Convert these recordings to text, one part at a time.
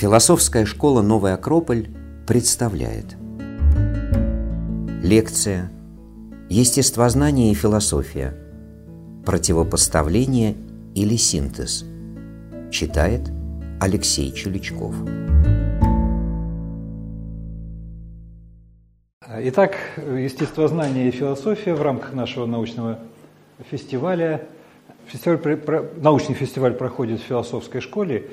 Философская школа «Новый Акрополь» представляет Лекция «Естествознание и философия. Противопоставление или синтез» Читает Алексей Чуличков Итак, естествознание и философия в рамках нашего научного фестиваля. Фестиваль, научный фестиваль проходит в философской школе,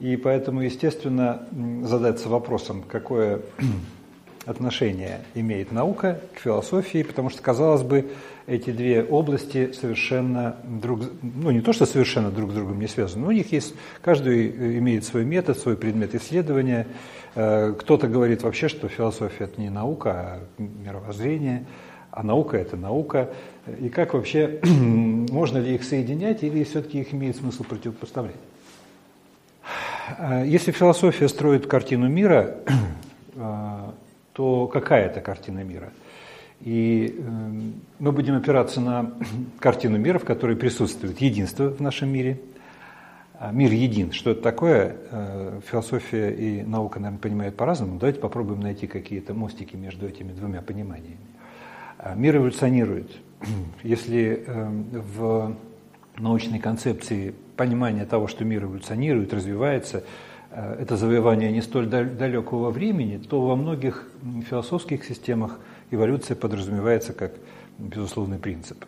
и поэтому, естественно, задаться вопросом, какое отношение имеет наука к философии, потому что, казалось бы, эти две области совершенно друг, ну не то, что совершенно друг с другом не связаны, но у них есть, каждый имеет свой метод, свой предмет исследования. Э, кто-то говорит вообще, что философия это не наука, а мировоззрение, а наука это наука. И как вообще, можно ли их соединять или все-таки их имеет смысл противопоставлять? Э, если философия строит картину мира, э, то какая это картина мира? И эм, мы будем опираться на картину мира, в которой присутствует единство в нашем мире. А, мир един. Что это такое? Э, философия и наука, наверное, понимают по-разному. Давайте попробуем найти какие-то мостики между этими двумя пониманиями. Мир эволюционирует. Если эм, в научной концепции понимание того, что мир эволюционирует, развивается, э, это завоевание не столь далекого времени, то во многих философских системах эволюция подразумевается как безусловный принцип.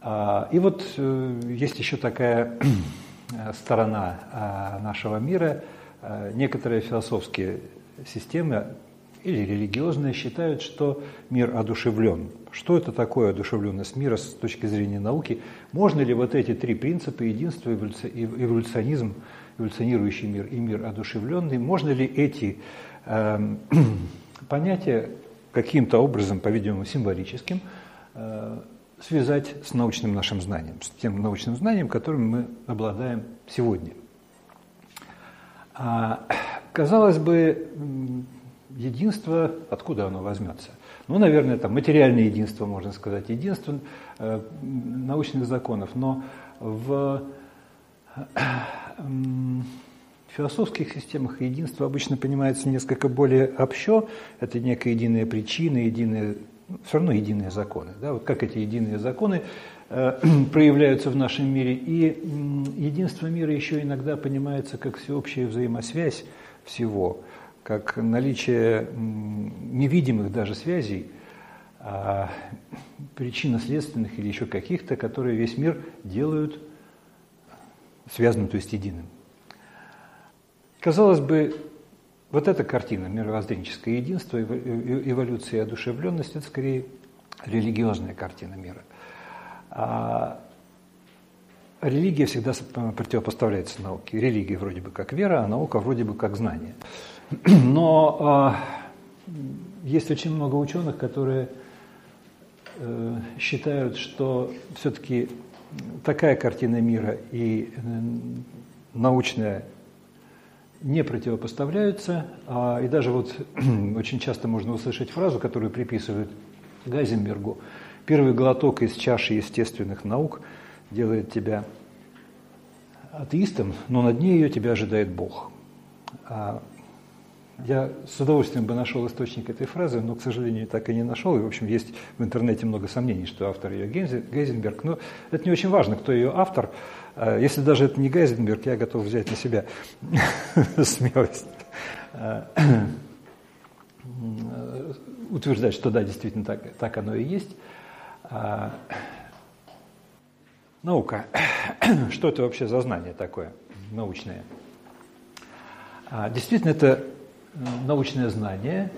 А, и вот э, есть еще такая сторона а, нашего мира. А, некоторые философские системы или религиозные считают, что мир одушевлен. Что это такое одушевленность мира с точки зрения науки? Можно ли вот эти три принципа, единство, эволюционизм, эволюционирующий мир и мир одушевленный, можно ли эти э, понятия каким-то образом, по-видимому, символическим, э, связать с научным нашим знанием, с тем научным знанием, которым мы обладаем сегодня. А, казалось бы, единство, откуда оно возьмется? Ну, наверное, там материальное единство, можно сказать, единство э, научных законов, но в в философских системах единство обычно понимается несколько более общо. Это некая единая причина, единые, все равно единые законы. Да? Вот как эти единые законы э, проявляются в нашем мире. И э, единство мира еще иногда понимается как всеобщая взаимосвязь всего, как наличие э, невидимых даже связей, э, причинно-следственных или еще каких-то, которые весь мир делают связанным, то есть единым. Казалось бы, вот эта картина, мировоззренческое единство, эволюция и одушевленность, это скорее религиозная картина мира. А религия всегда противопоставляется науке. Религия вроде бы как вера, а наука вроде бы как знание. Но а, есть очень много ученых, которые э, считают, что все-таки такая картина мира и э, научная не противопоставляются, а, и даже вот очень часто можно услышать фразу, которую приписывают Гайзенбергу. Первый глоток из чаши естественных наук делает тебя атеистом, но на дне ее тебя ожидает Бог. А я с удовольствием бы нашел источник этой фразы, но, к сожалению, так и не нашел. И, в общем, есть в интернете много сомнений, что автор ее Гейзенберг. Но это не очень важно, кто ее автор. А если даже это не Гейзенберг, я готов взять на себя смелость а, утверждать, что да, действительно так, так оно и есть. А, наука. Что это вообще за знание такое научное? Действительно, это научное знание,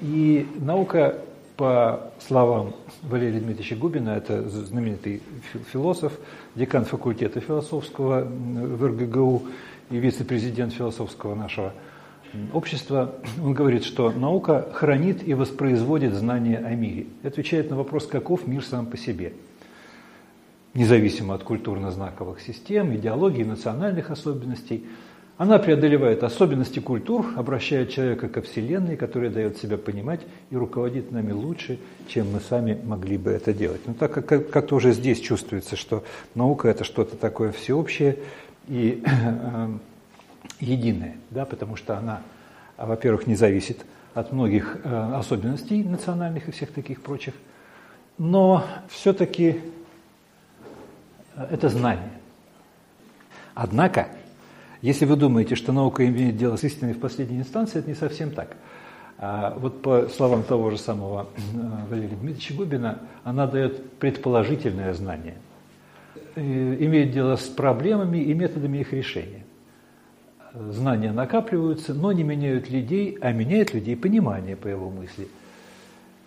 и наука, по словам Валерия Дмитриевича Губина, это знаменитый философ, декан факультета философского в РГГУ и вице-президент философского нашего общества, он говорит, что наука хранит и воспроизводит знания о мире. отвечает на вопрос, каков мир сам по себе независимо от культурно-знаковых систем, идеологии, национальных особенностей – она преодолевает особенности культур, обращает человека ко Вселенной, которая дает себя понимать и руководит нами лучше, чем мы сами могли бы это делать. Но так как как-то уже здесь чувствуется, что наука – это что-то такое всеобщее, и э, единая, да, потому что она, во-первых, не зависит от многих э, особенностей национальных и всех таких прочих, но все-таки э, это знание. Однако, если вы думаете, что наука имеет дело с истиной в последней инстанции, это не совсем так. А вот по словам того же самого э, Валерия Дмитриевича Губина, она дает предположительное знание. Имеет дело с проблемами и методами их решения знания накапливаются, но не меняют людей, а меняют людей понимание по его мысли.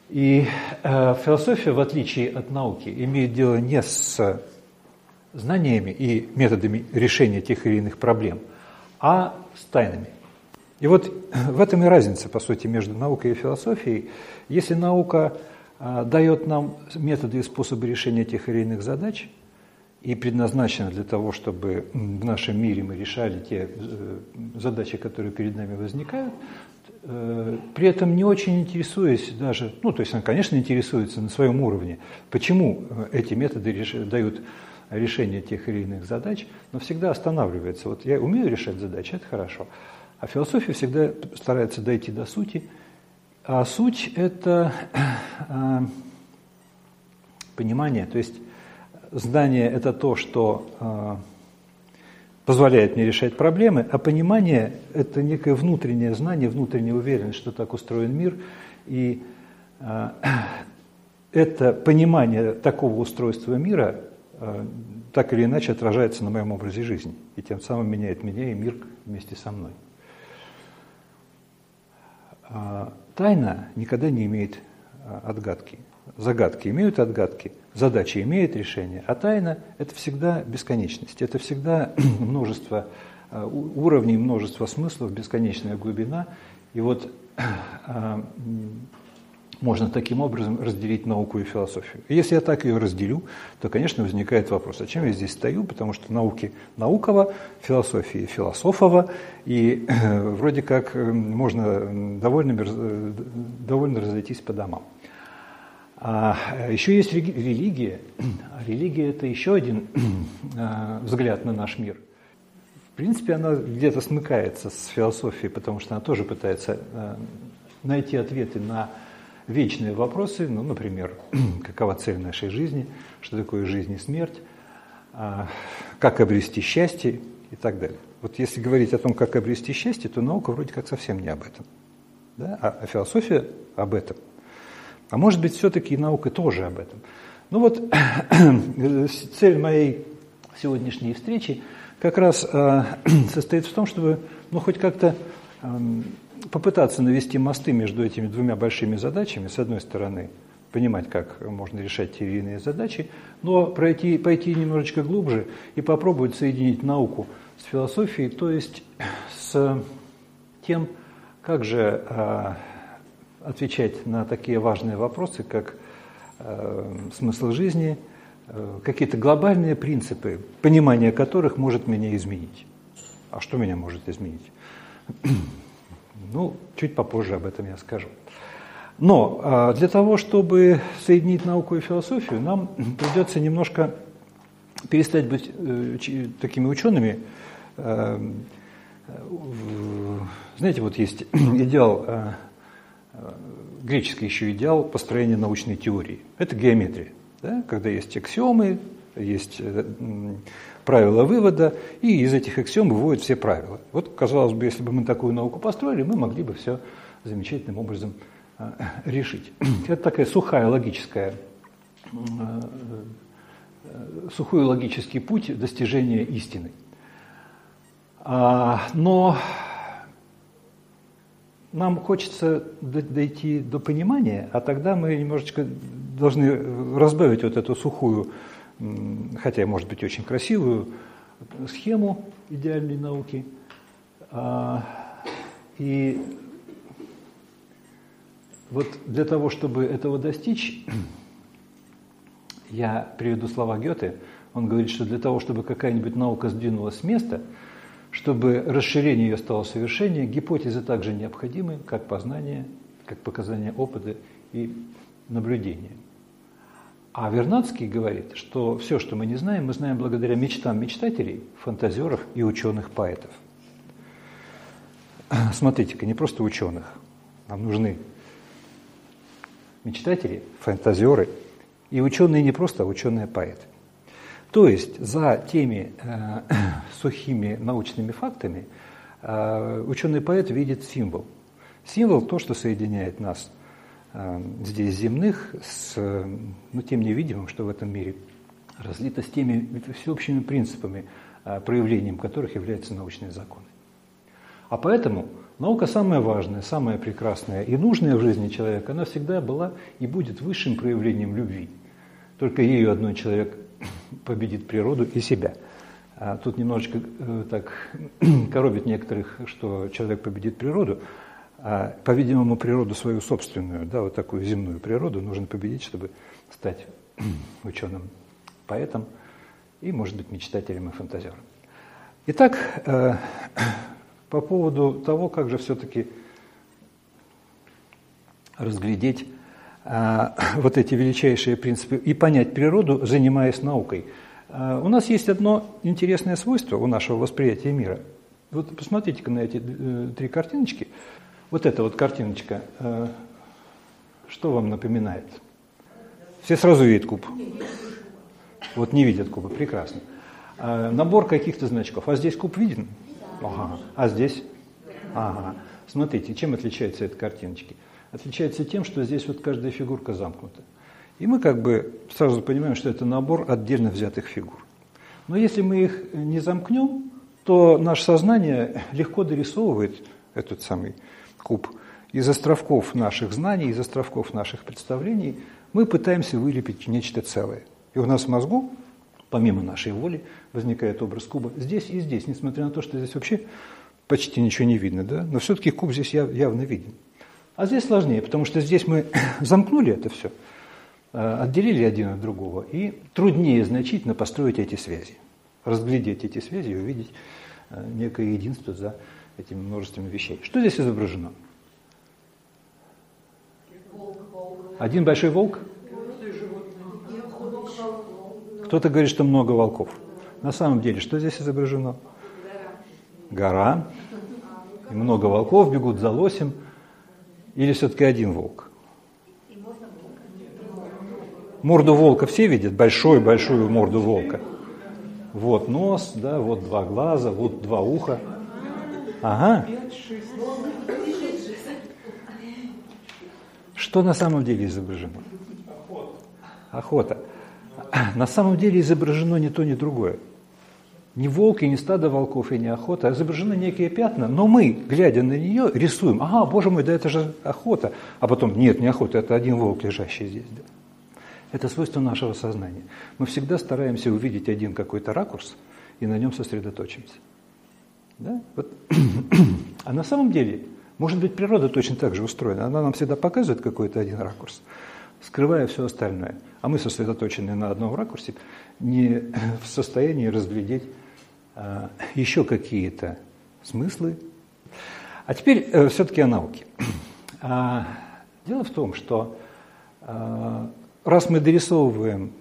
И э, философия, в отличие от науки, имеет дело не с знаниями и методами решения тех или иных проблем, а с тайнами. И вот в этом и разница, по сути, между наукой и философией. Если наука э, дает нам методы и способы решения тех или иных задач – и предназначена для того, чтобы в нашем мире мы решали те э, задачи, которые перед нами возникают, э, при этом не очень интересуясь даже, ну, то есть он, конечно, интересуется на своем уровне, почему э, эти методы дают решение тех или иных задач, но всегда останавливается. Вот я умею решать задачи, это хорошо. А философия всегда старается дойти до сути. А суть – это понимание, то есть знание – это то, что э, позволяет мне решать проблемы, а понимание – это некое внутреннее знание, внутренняя уверенность, что так устроен мир. И э, это понимание такого устройства мира э, так или иначе отражается на моем образе жизни и тем самым меняет меня и мир вместе со мной. Тайна никогда не имеет отгадки. Загадки имеют отгадки, задача имеет решение, а тайна – это всегда бесконечность, это всегда множество э, уровней, множество смыслов, бесконечная глубина. И вот э, можно таким образом разделить науку и философию. И если я так ее разделю, то, конечно, возникает вопрос, а чем я здесь стою, потому что науки наукова, философии философова, и э, вроде как можно довольно, довольно разойтись по домам. А еще есть религия. Религия – это еще один а, взгляд на наш мир. В принципе, она где-то смыкается с философией, потому что она тоже пытается а, найти ответы на вечные вопросы, ну, например, какова цель нашей жизни, что такое жизнь и смерть, а, как обрести счастье и так далее. Вот если говорить о том, как обрести счастье, то наука вроде как совсем не об этом. Да? А, философия об этом – а может быть, все-таки и наука тоже об этом. Ну вот, цель моей сегодняшней встречи как раз э, состоит в том, чтобы ну, хоть как-то попытаться навести мосты между этими двумя большими задачами. С одной стороны, понимать, как можно решать те или иные задачи, но пройти, пойти немножечко глубже и попробовать соединить науку с философией, то есть с тем, как же э, отвечать на такие важные вопросы, как э, смысл жизни, э, какие-то глобальные принципы, понимание которых может меня изменить. А что меня может изменить? Ну, чуть попозже об этом я скажу. Но э, для того, чтобы соединить науку и философию, нам придется немножко перестать быть э, такими учеными. Э, знаете, вот есть идеал э, греческий еще идеал построения научной теории. Это геометрия, да? когда есть аксиомы, есть правила вывода, и из этих аксиом выводят все правила. Вот, казалось бы, если бы мы такую науку построили, мы могли бы все замечательным образом э, решить. Это такая сухая логическая, сухой логический путь достижения истины. А, но нам хочется дойти до понимания, а тогда мы немножечко должны разбавить вот эту сухую, хотя, может быть, очень красивую схему идеальной науки. А, и вот для того, чтобы этого достичь, я приведу слова Гёте. Он говорит, что для того, чтобы какая-нибудь наука сдвинулась с места – чтобы расширение ее стало совершеннее, гипотезы также необходимы, как познание, как показания опыта и наблюдения. А Вернадский говорит, что все, что мы не знаем, мы знаем благодаря мечтам мечтателей, фантазеров и ученых-поэтов. смотрите-ка, не просто ученых, нам нужны мечтатели, фантазеры, и ученые не просто, а ученые-поэты. То есть за теми э, сухими научными фактами э, ученый-поэт видит символ. Символ – то, что соединяет нас здесь земных с ну, тем невидимым, что в этом мире разлито, с теми всеобщими принципами, э, проявлением которых являются научные законы. А поэтому наука самая важная, самая прекрасная и нужная в жизни человека, она всегда была и будет высшим проявлением любви. Только ею одной человек победит природу и себя. А тут немножечко э, так коробит некоторых, что человек победит природу, а, по-видимому, природу свою собственную, да, вот такую земную природу нужно победить, чтобы стать ученым, поэтом и, может быть, мечтателем и фантазером. Итак, э, по поводу того, как же все-таки разглядеть а, вот эти величайшие принципы и понять природу, занимаясь наукой. А, у нас есть одно интересное свойство у нашего восприятия мира. Вот посмотрите-ка на эти э, три картиночки. Вот эта вот картиночка, э, что вам напоминает? Все сразу видят куб. Вот не видят куба, прекрасно. А, набор каких-то значков. А здесь куб виден? Ага. А здесь? Ага. Смотрите, чем отличаются эти картиночки? отличается тем, что здесь вот каждая фигурка замкнута. И мы как бы сразу понимаем, что это набор отдельно взятых фигур. Но если мы их не замкнем, то наше сознание легко дорисовывает этот самый куб. Из островков наших знаний, из островков наших представлений мы пытаемся вылепить нечто целое. И у нас в мозгу, помимо нашей воли, возникает образ куба здесь и здесь, несмотря на то, что здесь вообще почти ничего не видно, да? но все-таки куб здесь явно виден. А здесь сложнее, потому что здесь мы замкнули это все, э, отделили один от другого, и труднее значительно построить эти связи, разглядеть эти связи и увидеть э, некое единство за этими множествами вещей. Что здесь изображено? Один большой волк? Кто-то говорит, что много волков. На самом деле, что здесь изображено? Гора. И много волков бегут за лосем. Или все-таки один волк? Морду волка все видят? Большую-большую морду волка. Вот нос, да, вот два глаза, вот два уха. Ага. Что на самом деле изображено? Охота. На самом деле изображено не то, ни другое не волки, не стадо волков и не охота, а изображены некие пятна, но мы, глядя на нее, рисуем, ага, боже мой, да это же охота, а потом, нет, не охота, это один волк, лежащий здесь. Да. Это свойство нашего сознания. Мы всегда стараемся увидеть один какой-то ракурс и на нем сосредоточимся. Да? Вот. а на самом деле, может быть, природа точно так же устроена. Она нам всегда показывает какой-то один ракурс, скрывая все остальное. А мы, сосредоточенные на одном ракурсе, не в состоянии разглядеть а, еще какие-то смыслы. А теперь э, все-таки о науке. А, дело в том, что а, раз мы дорисовываем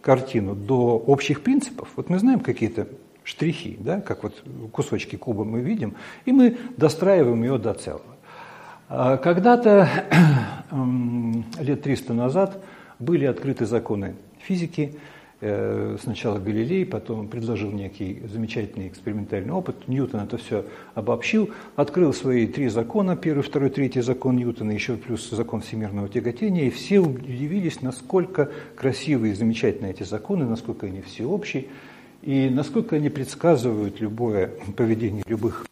картину до общих принципов, вот мы знаем какие-то штрихи, да, как вот кусочки куба мы видим, и мы достраиваем ее до целого. Когда-то, лет 300 назад, были открыты законы физики, Э, сначала Галилей, потом предложил некий замечательный экспериментальный опыт. Ньютон это все обобщил, открыл свои три закона, первый, второй, третий закон Ньютона, еще плюс закон всемирного тяготения, и все удивились, насколько красивые и замечательные эти законы, насколько они всеобщие, и насколько они предсказывают любое поведение любых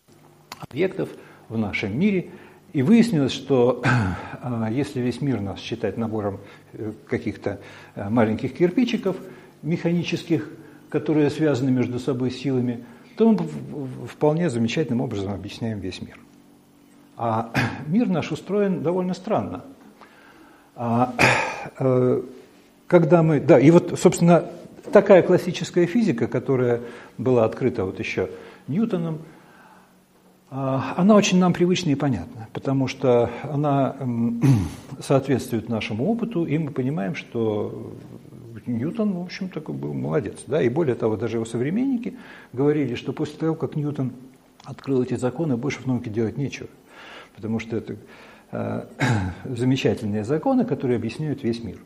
объектов в нашем мире. И выяснилось, что а, если весь мир нас считать набором э, каких-то э, маленьких кирпичиков – механических, которые связаны между собой силами, то мы вполне замечательным образом объясняем весь мир. А мир наш устроен довольно странно. А, э, когда мы, да, и вот, собственно, такая классическая физика, которая была открыта вот еще Ньютоном, а, она очень нам привычна и понятна, потому что она соответствует нашему опыту, и мы понимаем, что Ньютон, в общем, такой был молодец. Да? И более того, даже его современники говорили, что после того, как Ньютон открыл эти законы, больше в науке делать нечего. Потому что это э, замечательные законы, которые объясняют весь мир.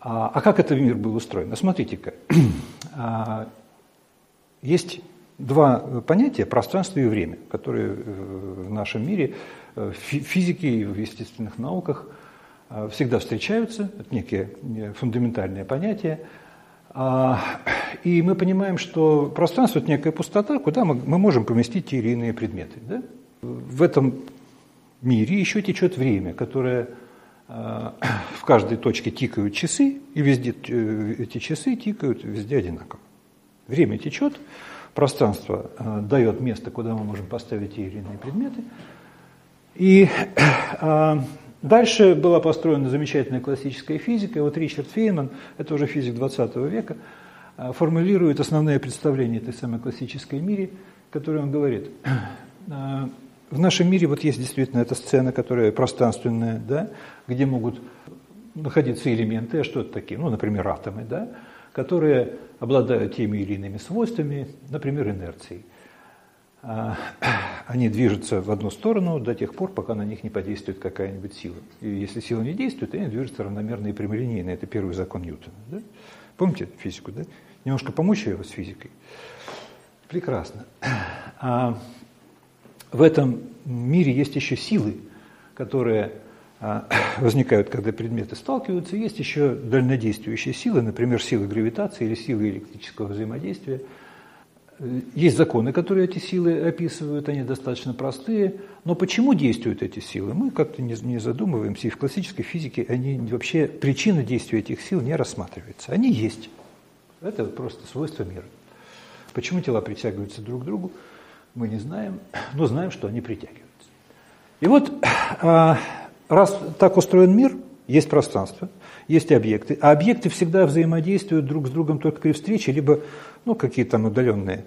А, а как этот мир был устроен? Смотрите-ка. А, есть два понятия – пространство и время, которые э, в нашем мире, э, в физике и в естественных науках э, всегда встречаются. Это некие фундаментальные понятия. А, и мы понимаем, что пространство – это некая пустота, куда мы, мы можем поместить те или иные предметы. Да? В этом мире еще течет время, которое э, в каждой точке тикают часы, и везде э, эти часы тикают везде одинаково. Время течет, пространство э, дает место, куда мы можем поставить те или иные предметы. И Дальше была построена замечательная классическая физика, и вот Ричард Фейнман, это уже физик 20 века, формулирует основные представления этой самой классической мире, которые он говорит. А, в нашем мире вот есть действительно эта сцена, которая пространственная, да, где могут находиться элементы, а что это такие? Ну, например, атомы, да, которые обладают теми или иными свойствами, например, инерцией. А, они движутся в одну сторону до тех пор, пока на них не подействует какая-нибудь сила. И если сила не действует, они движутся равномерно и прямолинейно. Это первый закон Ньютона. Да? Помните физику, да? Немножко помочь его с физикой. Прекрасно. В этом мире есть еще силы, которые а, возникают, когда предметы сталкиваются. Есть еще дальнодействующие силы, например, силы гравитации или силы электрического взаимодействия – есть законы, которые эти силы описывают, они достаточно простые, но почему действуют эти силы, мы как-то не задумываемся, и в классической физике они вообще, причина действия этих сил не рассматривается. Они есть. Это просто свойство мира. Почему тела притягиваются друг к другу, мы не знаем, но знаем, что они притягиваются. И вот, а, раз так устроен мир, есть пространство, есть объекты, а объекты всегда взаимодействуют друг с другом только при встрече, либо ну, какие-то там удаленные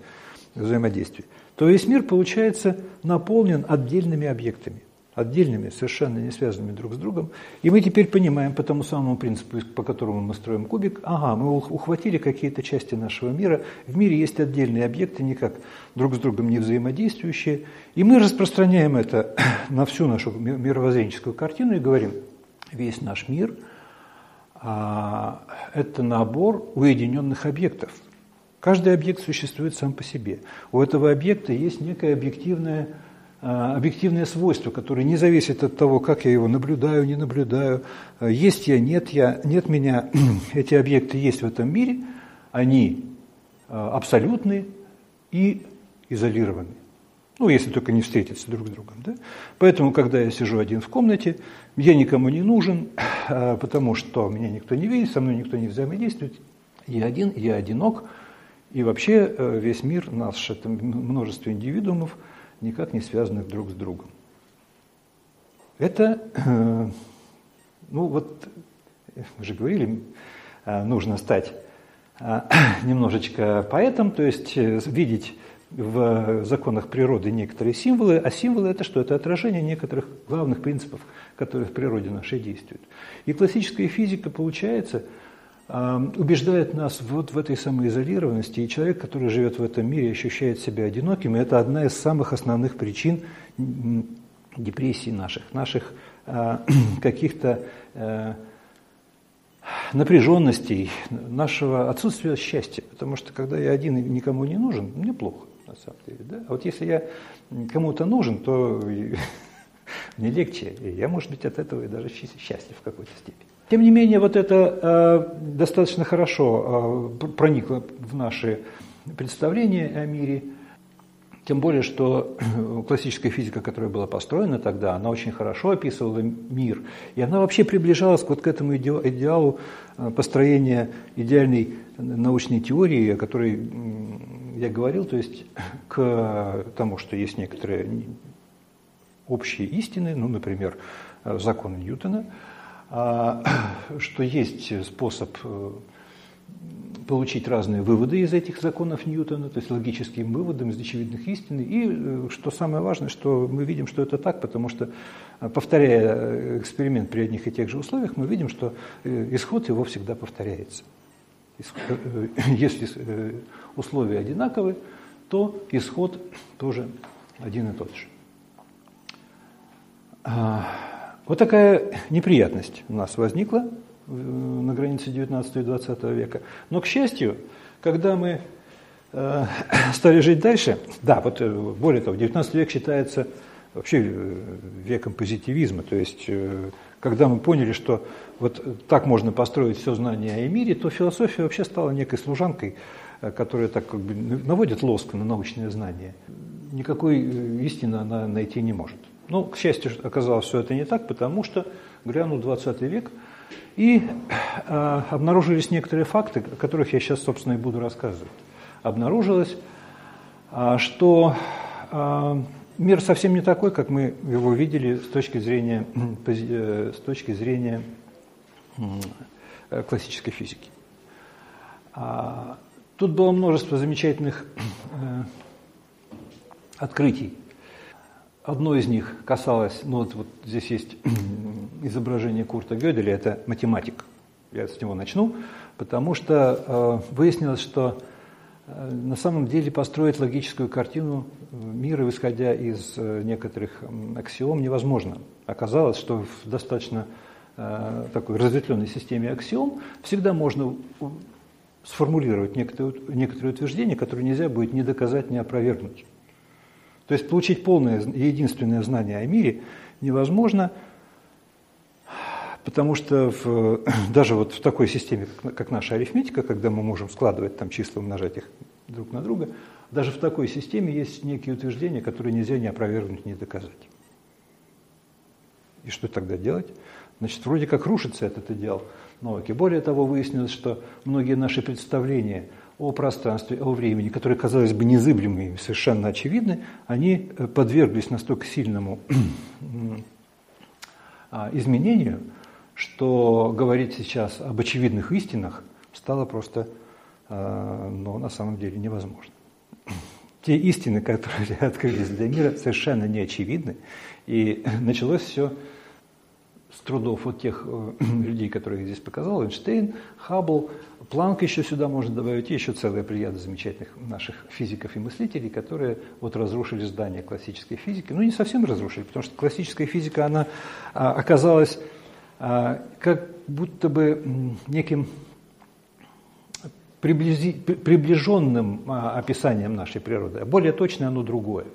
взаимодействия, то весь мир, получается, наполнен отдельными объектами, отдельными, совершенно не связанными друг с другом. И мы теперь понимаем по тому самому принципу, по которому мы строим кубик, ага, мы ухватили какие-то части нашего мира, в мире есть отдельные объекты, никак друг с другом не взаимодействующие, и мы распространяем это на всю нашу мировоззренческую картину и говорим, весь наш мир а, – это набор уединенных объектов – Каждый объект существует сам по себе. У этого объекта есть некое объективное, а, объективное свойство, которое не зависит от того, как я его наблюдаю, не наблюдаю, а, есть я, нет я, нет меня. Эти объекты есть в этом мире, они а, абсолютны и изолированы. Ну, если только не встретиться друг с другом. Да? Поэтому, когда я сижу один в комнате, я никому не нужен, потому что меня никто не видит, со мной никто не взаимодействует. Я один, я одинок – и вообще э, весь мир, наш это множество индивидуумов, никак не связанных друг с другом. Это, э, ну вот, мы же говорили, э, нужно стать немножечко поэтом, то есть видеть в законах природы некоторые символы, а символы это что? Это отражение некоторых главных принципов, которые в природе нашей действуют. И классическая физика, получается, убеждает нас вот в этой самоизолированности, и человек, который живет в этом мире, ощущает себя одиноким, и это одна из самых основных причин депрессий наших, наших а, каких-то э, напряженностей, нашего отсутствия счастья. Потому что когда я один и никому не нужен, мне плохо, на самом деле. Да? А вот если я кому-то нужен, то мне легче, и я, может быть, от этого и даже счастлив в какой-то степени. Тем не менее, вот это э, достаточно хорошо э, проникло в наши представления о мире. Тем более, что классическая физика, которая была построена тогда, она очень хорошо описывала мир. И она вообще приближалась вот к этому идеалу э, построения идеальной научной теории, о которой я говорил, то есть к тому, что есть некоторые общие истины, ну, например, э, законы Ньютона – что есть способ э, получить разные выводы из этих законов Ньютона, то есть логическим выводом из очевидных истин. И э, что самое важное, что мы видим, что это так, потому что, э, повторяя эксперимент при одних и тех же условиях, мы видим, что исход его всегда повторяется. Если условия одинаковы, то исход тоже один и тот же. Вот такая неприятность у нас возникла на границе 19 и 20 века. Но, к счастью, когда мы э, стали жить дальше, да, вот э, более того, 19 век считается вообще э, веком позитивизма, то есть когда мы поняли, что вот так можно построить все знание о мире, то философия вообще стала некой служанкой, которая так как бы наводит лоск на научные знания. Никакой истины она найти не может. Но, к счастью, оказалось все это не так, потому что грянул 20 век, и э, обнаружились некоторые факты, о которых я сейчас, собственно, и буду рассказывать. Обнаружилось, э, что э, мир совсем не такой, как мы его видели с точки зрения, э, с точки зрения э, классической физики. А, тут было множество замечательных э, открытий Одно из них касалось, ну вот, вот здесь есть изображение Курта Гёделя, это математик. Я с него начну, потому что э, выяснилось, что э, на самом деле построить логическую картину мира, исходя из э, некоторых аксиом, невозможно. Оказалось, что в достаточно э, такой разветвленной системе аксиом всегда можно сформулировать некоторые, некоторые утверждения, которые нельзя будет ни доказать, ни опровергнуть. То есть получить полное единственное знание о мире невозможно, потому что в, даже вот в такой системе, как, как наша арифметика, когда мы можем складывать там числа, умножать их друг на друга, даже в такой системе есть некие утверждения, которые нельзя ни опровергнуть, ни доказать. И что тогда делать? Значит, вроде как рушится этот идеал науки. Более того, выяснилось, что многие наши представления – о пространстве, о времени, которые, казалось бы, незыблемыми, совершенно очевидны, они э, подверглись настолько сильному а, изменению, что говорить сейчас об очевидных истинах стало просто, а, ну, на самом деле, невозможно. Те истины, которые открылись для мира, совершенно не очевидны, и началось все с трудов вот тех э, людей, которых я здесь показал, Эйнштейн, Хаббл, Планк еще сюда можно добавить, еще целая плеяда замечательных наших физиков и мыслителей, которые вот разрушили здание классической физики. Ну, не совсем разрушили, потому что классическая физика, она а, оказалась а, как будто бы неким приблизи, приближенным а, описанием нашей природы, более точное оно другое.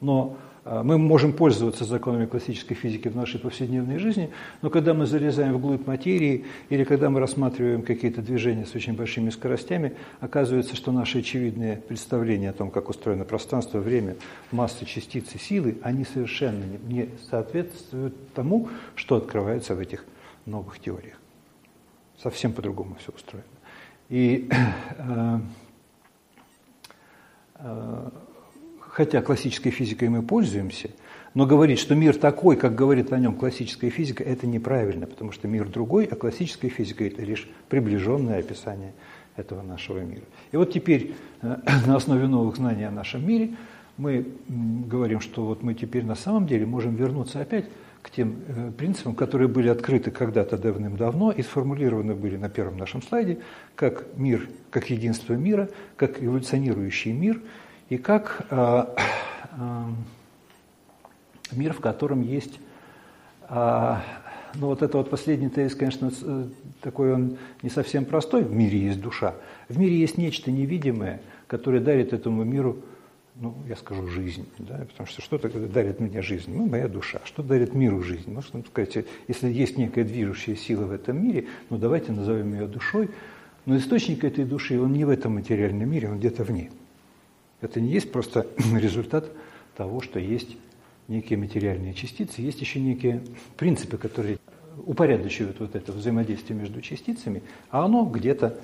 Но мы можем пользоваться законами классической физики в нашей повседневной жизни, но когда мы залезаем вглубь материи или когда мы рассматриваем какие-то движения с очень большими скоростями, оказывается, что наши очевидные представления о том, как устроено пространство, время, массы, частицы, силы, они совершенно не соответствуют тому, что открывается в этих новых теориях. Совсем по-другому все устроено. И э, э, хотя классической физикой мы пользуемся, но говорить, что мир такой, как говорит о нем классическая физика, это неправильно, потому что мир другой, а классическая физика – это лишь приближенное описание этого нашего мира. И вот теперь э, на основе новых знаний о нашем мире мы говорим, что вот мы теперь на самом деле можем вернуться опять к тем э, принципам, которые были открыты когда-то давным-давно и сформулированы были на первом нашем слайде, как мир, как единство мира, как эволюционирующий мир – и как э, э, мир, в котором есть, э, ну вот это вот последний тезис, конечно, э, такой он не совсем простой, в мире есть душа, в мире есть нечто невидимое, которое дарит этому миру, ну, я скажу, жизнь, да, потому что что такое дарит мне жизнь? Ну, моя душа. Что дарит миру жизнь? Можно сказать, если есть некая движущая сила в этом мире, ну, давайте назовем ее душой, но источник этой души, он не в этом материальном мире, он где-то вне. Это не есть просто результат того, что есть некие материальные частицы, есть еще некие принципы, которые упорядочивают вот это взаимодействие между частицами, а оно где-то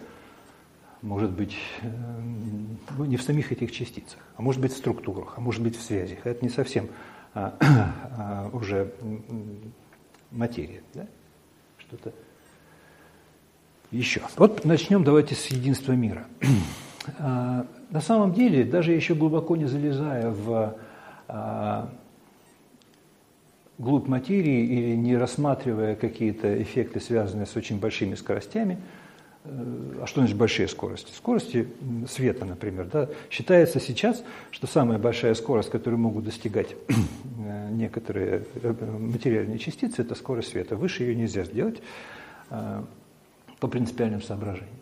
может быть ну, не в самих этих частицах, а может быть в структурах, а может быть в связях. Это не совсем а, а, уже материя, да? что-то еще. Вот начнем давайте с единства мира. А, на самом деле, даже еще глубоко не залезая в а, глубь материи или не рассматривая какие-то эффекты, связанные с очень большими скоростями, а что значит большие скорости? Скорости света, например. Да? Считается сейчас, что самая большая скорость, которую могут достигать некоторые материальные частицы, это скорость света. Выше ее нельзя сделать по принципиальным соображениям.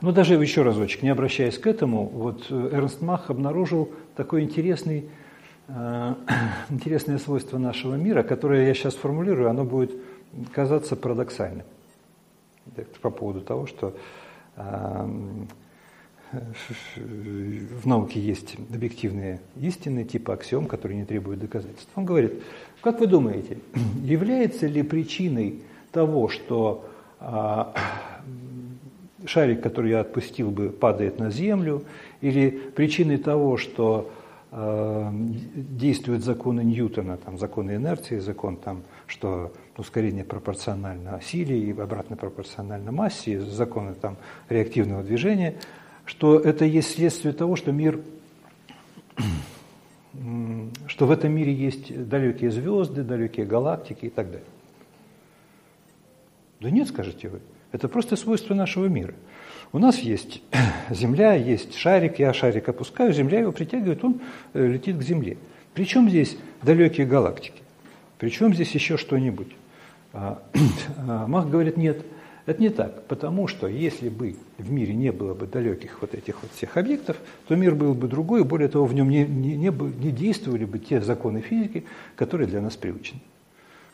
Но даже еще разочек, не обращаясь к этому, вот Эрнст Мах обнаружил такой интересный, э, интересное свойство нашего мира, которое я сейчас формулирую, оно будет казаться парадоксальным. По поводу того, что э, в науке есть объективные истины, типа аксиом, которые не требуют доказательств. Он говорит, как вы думаете, является ли причиной того, что э, шарик, который я отпустил бы, падает на землю, или причиной того, что э, действуют законы Ньютона, там, законы инерции, закон, там, что ускорение пропорционально силе и обратно пропорционально массе, законы там, реактивного движения, что это есть следствие того, что мир что в этом мире есть далекие звезды, далекие галактики и так далее. Да нет, скажете вы. Это просто свойство нашего мира. У нас есть Земля, есть шарик, я шарик опускаю, Земля его притягивает, он э, летит к Земле. Причем здесь далекие галактики? Причем здесь еще что-нибудь? А, а, Мах говорит, нет, это не так, потому что если бы в мире не было бы далеких вот этих вот всех объектов, то мир был бы другой, и более того, в нем не, не, не, не действовали бы те законы физики, которые для нас привычны.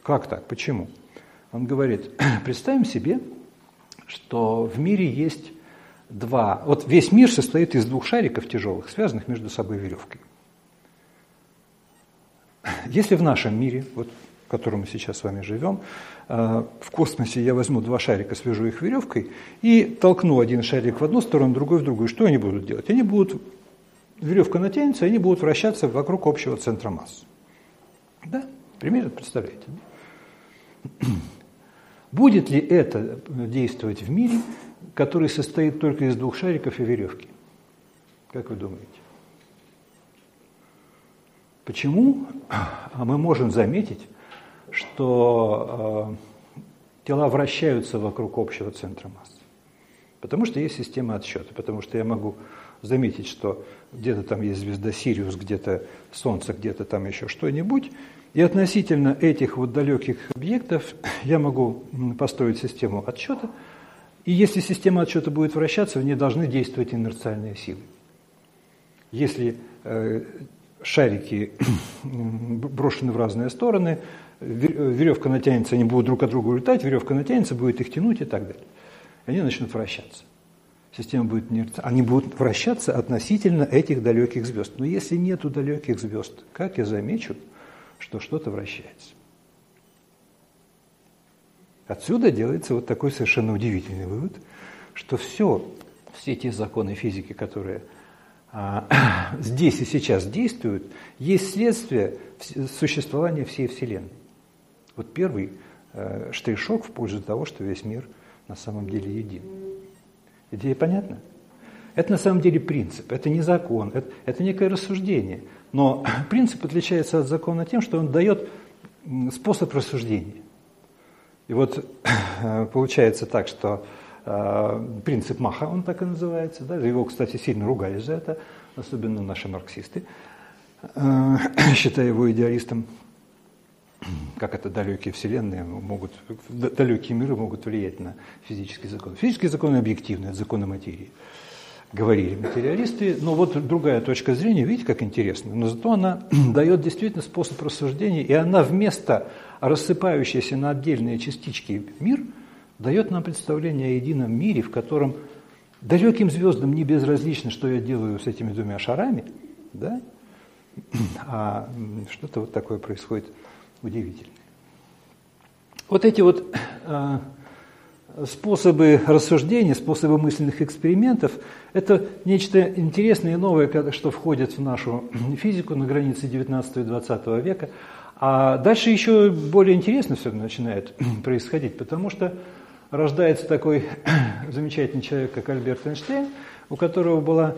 Как так? Почему? Он говорит, представим себе, что в мире есть два... Вот весь мир состоит из двух шариков тяжелых, связанных между собой веревкой. Если в нашем мире, вот, в котором мы сейчас с вами живем, э, в космосе я возьму два шарика, свяжу их веревкой и толкну один шарик в одну сторону, другой в другую, что они будут делать? Они будут, веревка натянется, они будут вращаться вокруг общего центра масс. Да? Примерно представляете? Будет ли это действовать в мире, который состоит только из двух шариков и веревки? Как вы думаете? Почему а мы можем заметить, что э, тела вращаются вокруг общего центра массы? Потому что есть система отсчета, потому что я могу заметить, что где-то там есть звезда Сириус, где-то Солнце, где-то там еще что-нибудь, и относительно этих вот далеких объектов я могу построить систему отсчета, и если система отсчета будет вращаться, в ней должны действовать инерциальные силы. Если э, шарики брошены в разные стороны, веревка натянется, они будут друг от друга улетать, веревка натянется, будет их тянуть и так далее. Они начнут вращаться. Система будет они будут вращаться относительно этих далеких звезд. Но если нету далеких звезд, как я замечу, что что-то вращается. Отсюда делается вот такой совершенно удивительный вывод, что все, все те законы физики, которые а, здесь и сейчас действуют, есть следствие существования всей Вселенной. Вот первый э, штришок в пользу того, что весь мир на самом деле един. Идея понятна? Это на самом деле принцип, это не закон, это, это некое рассуждение – но принцип отличается от закона тем, что он дает способ рассуждения. И вот получается так, что э, принцип Маха, он так и называется, да, его, кстати, сильно ругали за это, особенно наши марксисты, э, считая его идеалистом, как это далекие вселенные могут, далекие миры могут влиять на физический закон. Физический закон объективный, это законы материи говорили материалисты. Но вот другая точка зрения, видите, как интересно, но зато она дает действительно способ рассуждения, и она вместо рассыпающейся на отдельные частички мир дает нам представление о едином мире, в котором далеким звездам не безразлично, что я делаю с этими двумя шарами, да? а что-то вот такое происходит удивительное. Вот эти вот а, способы рассуждения, способы мысленных экспериментов – это нечто интересное и новое, что входит в нашу физику на границе 19 и 20 века. А дальше еще более интересно все начинает происходить, потому что рождается такой замечательный человек, как Альберт Эйнштейн, у которого была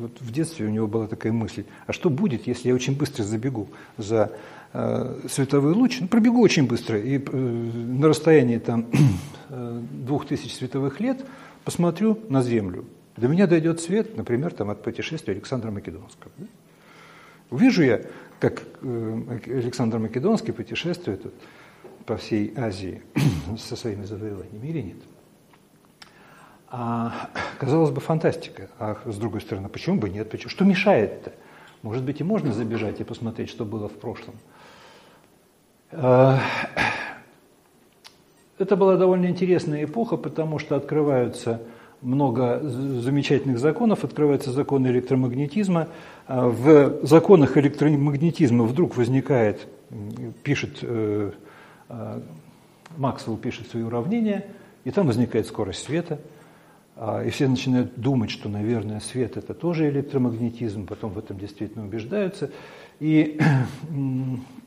вот в детстве у него была такая мысль, а что будет, если я очень быстро забегу за световой луч, ну, пробегу очень быстро, и на расстоянии там, двух тысяч световых лет посмотрю на Землю. До меня дойдет свет, например, там, от путешествия Александра Македонского. Увижу я, как Александр Македонский путешествует по всей Азии со своими завоеваниями или нет. А, казалось бы, фантастика. А с другой стороны, почему бы нет? Почему? Что мешает-то? Может быть, и можно забежать и посмотреть, что было в прошлом. А, это была довольно интересная эпоха, потому что открываются много замечательных законов, открываются законы электромагнетизма. А, в законах электромагнетизма вдруг возникает, пишет, э, Максвелл пишет свои уравнения, и там возникает скорость света – а, и все начинают думать, что, наверное, свет – это тоже электромагнетизм, потом в этом действительно убеждаются. И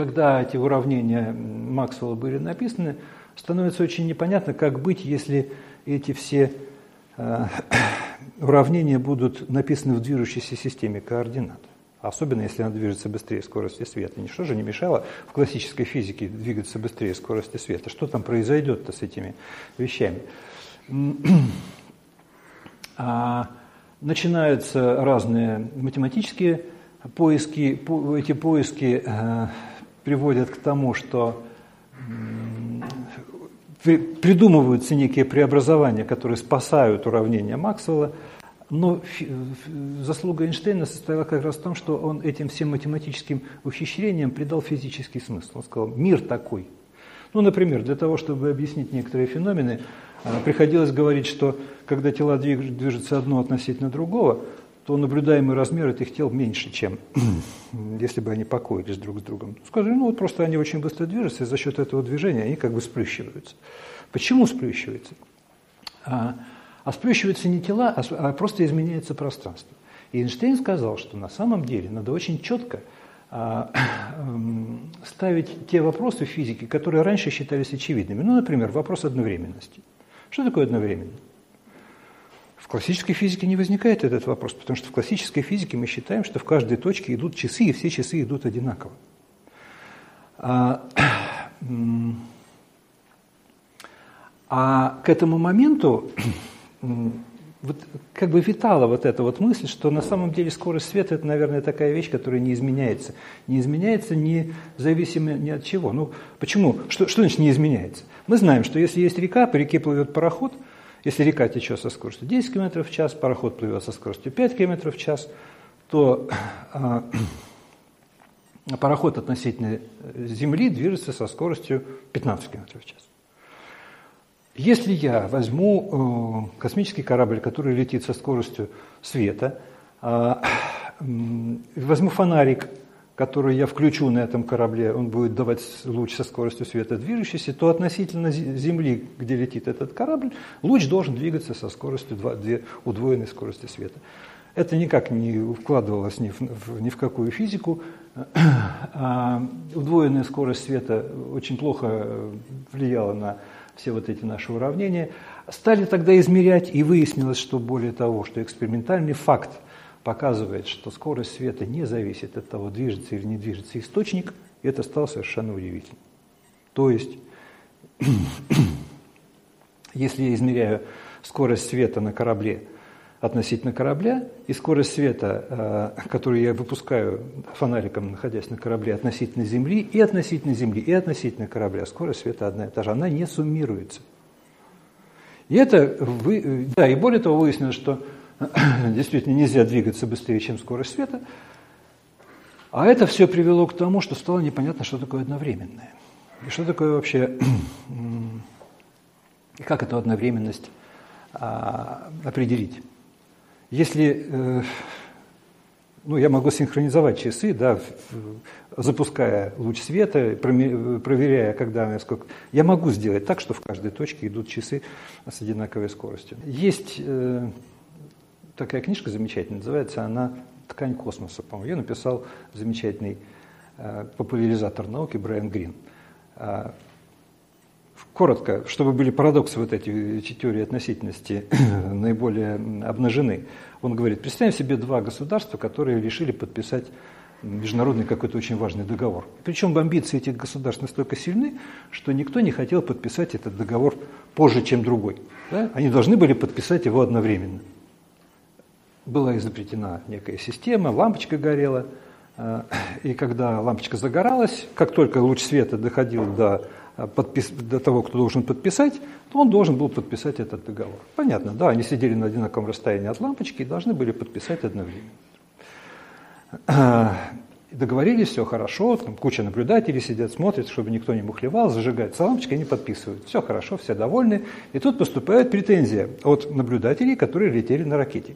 когда эти уравнения Максвелла были написаны, становится очень непонятно, как быть, если эти все а, уравнения будут написаны в движущейся системе координат. Особенно, если она движется быстрее скорости света. Ничто же не мешало в классической физике двигаться быстрее скорости света. Что там произойдет-то с этими вещами? А, начинаются разные математические поиски. Эти поиски э, приводят к тому, что придумываются некие преобразования, которые спасают уравнение Максвелла, но заслуга Эйнштейна состояла как раз в том, что он этим всем математическим ухищрениям придал физический смысл. Он сказал, мир такой. Ну, например, для того, чтобы объяснить некоторые феномены, а, приходилось говорить, что когда тела движутся одно относительно другого, то наблюдаемый размер этих тел меньше, чем если бы они покоились друг с другом. Скажи, ну вот просто они очень быстро движутся, и за счет этого движения они как бы сплющиваются. Почему сплющиваются? А, а сплющиваются не тела, а, а просто изменяется пространство. И Эйнштейн сказал, что на самом деле надо очень четко а, ставить те вопросы в физике, которые раньше считались очевидными. Ну, например, вопрос одновременности. Что такое одновременно? Классической физике не возникает этот вопрос, потому что в классической физике мы считаем, что в каждой точке идут часы, и все часы идут одинаково. А, а к этому моменту вот как бы витала вот эта вот мысль, что на самом деле скорость света – это, наверное, такая вещь, которая не изменяется. Не изменяется независимо ни от чего. Ну, почему? Что, что значит не изменяется? Мы знаем, что если есть река, по реке плывет пароход, если река течет со скоростью 10 км в час, пароход плывет со скоростью 5 км в час, то а, пароход относительно Земли движется со скоростью 15 км в час. Если я возьму э, космический корабль, который летит со скоростью света, э, возьму фонарик, который я включу на этом корабле, он будет давать луч со скоростью света движущийся, то относительно Земли, где летит этот корабль, луч должен двигаться со скоростью 2, 2 удвоенной скорости света. Это никак не вкладывалось ни в, ни в какую физику. А удвоенная скорость света очень плохо влияла на все вот эти наши уравнения, стали тогда измерять, и выяснилось, что более того, что экспериментальный факт показывает, что скорость света не зависит от того, движется или не движется источник, и это стало совершенно удивительным. То есть, если я измеряю скорость света на корабле относительно корабля, и скорость света, э, которую я выпускаю фонариком, находясь на корабле, относительно Земли, и относительно Земли, и относительно корабля, скорость света одна и та же, она не суммируется. И это, вы, да, и более того, выяснилось, что действительно нельзя двигаться быстрее, чем скорость света, а это все привело к тому, что стало непонятно, что такое одновременное. И что такое вообще, и как эту одновременность а, определить. Если э, ну, я могу синхронизовать часы, да, запуская луч света, проверяя, когда сколько. Я могу сделать так, что в каждой точке идут часы с одинаковой скоростью. Есть э, такая книжка замечательная, называется она «Ткань космоса», по-моему. Ее написал замечательный э, популяризатор науки Брайан Грин. А, коротко, чтобы были парадоксы вот эти, эти теории относительности наиболее обнажены. Он говорит, представим себе два государства, которые решили подписать международный какой-то очень важный договор. Причем амбиции этих государств настолько сильны, что никто не хотел подписать этот договор позже, чем другой. Да? Они должны были подписать его одновременно. Была изобретена некая система, лампочка горела, э, и когда лампочка загоралась, как только луч света доходил до, э, подпис... до того, кто должен подписать, то он должен был подписать этот договор. Понятно, да, они сидели на одинаковом расстоянии от лампочки и должны были подписать одновременно. Договорились, все хорошо, там куча наблюдателей сидят, смотрят, чтобы никто не мухлевал, зажигается лампочка, они подписывают. Все хорошо, все довольны. И тут поступает претензия от наблюдателей, которые летели на ракете.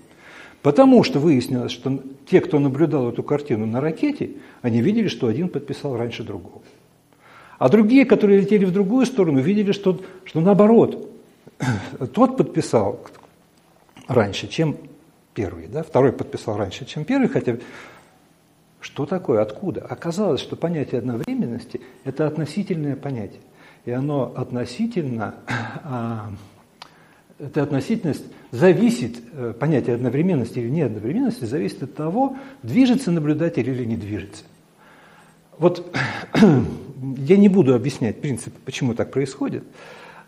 Потому что выяснилось, что те, кто наблюдал эту картину на ракете, они видели, что один подписал раньше другого. А другие, которые летели в другую сторону, видели, что, что наоборот, тот подписал раньше, чем первый, да? второй подписал раньше, чем первый, хотя что такое? Откуда? Оказалось, что понятие одновременности – это относительное понятие. И оно относительно, а, эта относительность зависит, э, понятие одновременности или неодновременности зависит от того, движется наблюдатель или не движется. Вот я не буду объяснять принцип, почему так происходит,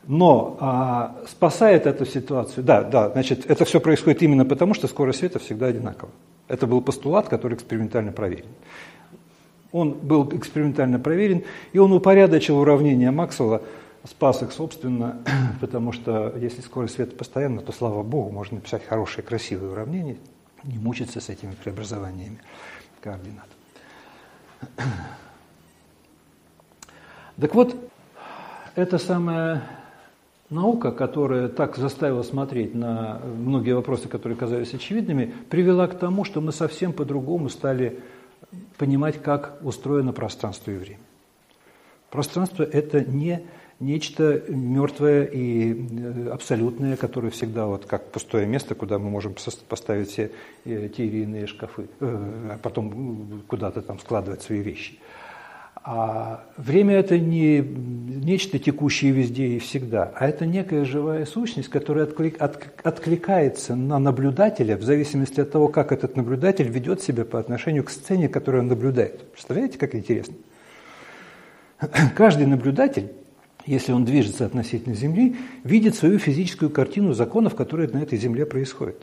но а, спасает эту ситуацию. Да, да, значит, это все происходит именно потому, что скорость света всегда одинакова. Это был постулат, который экспериментально проверен. Он был экспериментально проверен, и он упорядочил уравнения Максвелла, спас их, собственно, потому что если скорость света постоянна, то, слава богу, можно написать хорошие, красивые уравнения, не мучиться с этими преобразованиями координат. Так вот, это самое Наука, которая так заставила смотреть на многие вопросы, которые казались очевидными, привела к тому, что мы совсем по-другому стали понимать, как устроено пространство и время. Пространство – это не нечто мертвое и э, абсолютное, которое всегда вот как пустое место, куда мы можем поставить все э, те или иные шкафы, э, а потом куда-то там складывать свои вещи – а время это не нечто текущее везде и всегда, а это некая живая сущность, которая отклик, от, откликается на наблюдателя в зависимости от того, как этот наблюдатель ведет себя по отношению к сцене, которую он наблюдает. Представляете, как интересно? Каждый наблюдатель, если он движется относительно Земли, видит свою физическую картину законов, которые на этой Земле происходят.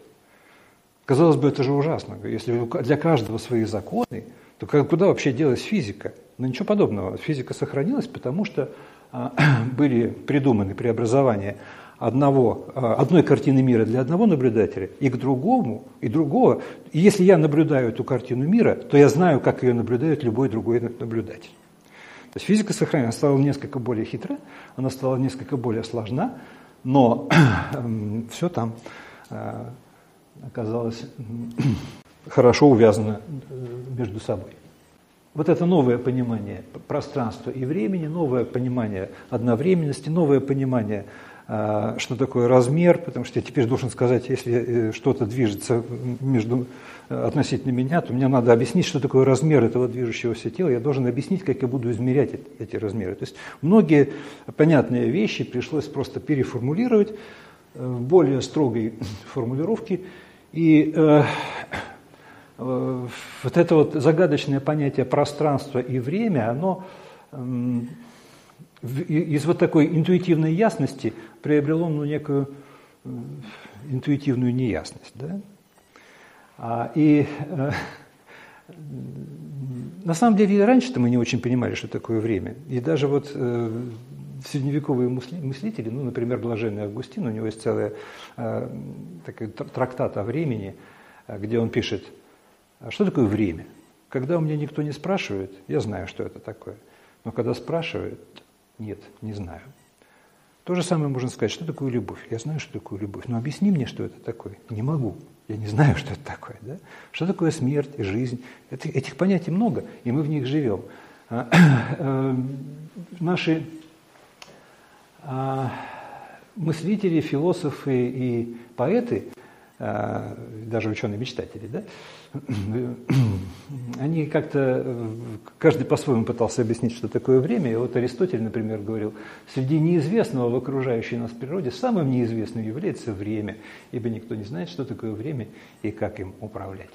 Казалось бы, это же ужасно. Если для каждого свои законы, то куда вообще делась физика? Но ничего подобного. Физика сохранилась, потому что а, были придуманы преобразования одного, а, одной картины мира для одного наблюдателя и к другому, и другого. И если я наблюдаю эту картину мира, то я знаю, как ее наблюдает любой другой наблюдатель. То есть физика она стала несколько более хитра, она стала несколько более сложна, но все там а, оказалось хорошо увязано э, между собой. Вот это новое понимание пространства и времени, новое понимание одновременности, новое понимание, что такое размер, потому что я теперь должен сказать, если э, что-то движется между, э, относительно меня, то мне надо объяснить, что такое размер этого движущегося тела, я должен объяснить, как я буду измерять эти размеры. То есть многие понятные вещи пришлось просто переформулировать э, в более строгой формулировке, и Э, вот это вот загадочное понятие пространства и время, оно из вот такой интуитивной ясности приобрело ну, некую интуитивную неясность. Да? А, и э, на самом деле и раньше-то мы не очень понимали, что такое время. И даже вот э, средневековые мыслители, ну, например, Блаженный Августин, у него есть целая э, такая трактат о времени, где он пишет – а что такое время? Когда у меня никто не спрашивает, я знаю, что это такое. Но когда спрашивают, нет, не знаю. То же самое можно сказать, что такое любовь. Я знаю, что такое любовь, но объясни мне, что это такое. Не могу. Я не знаю, что это такое. Да? Что такое смерть, жизнь? Это, этих понятий много, и мы в них живем. А, э, наши а, мыслители, философы и поэты, даже ученые-мечтатели, да, они как-то, каждый по-своему пытался объяснить, что такое время. И вот Аристотель, например, говорил, среди неизвестного в окружающей нас природе самым неизвестным является время, ибо никто не знает, что такое время и как им управлять.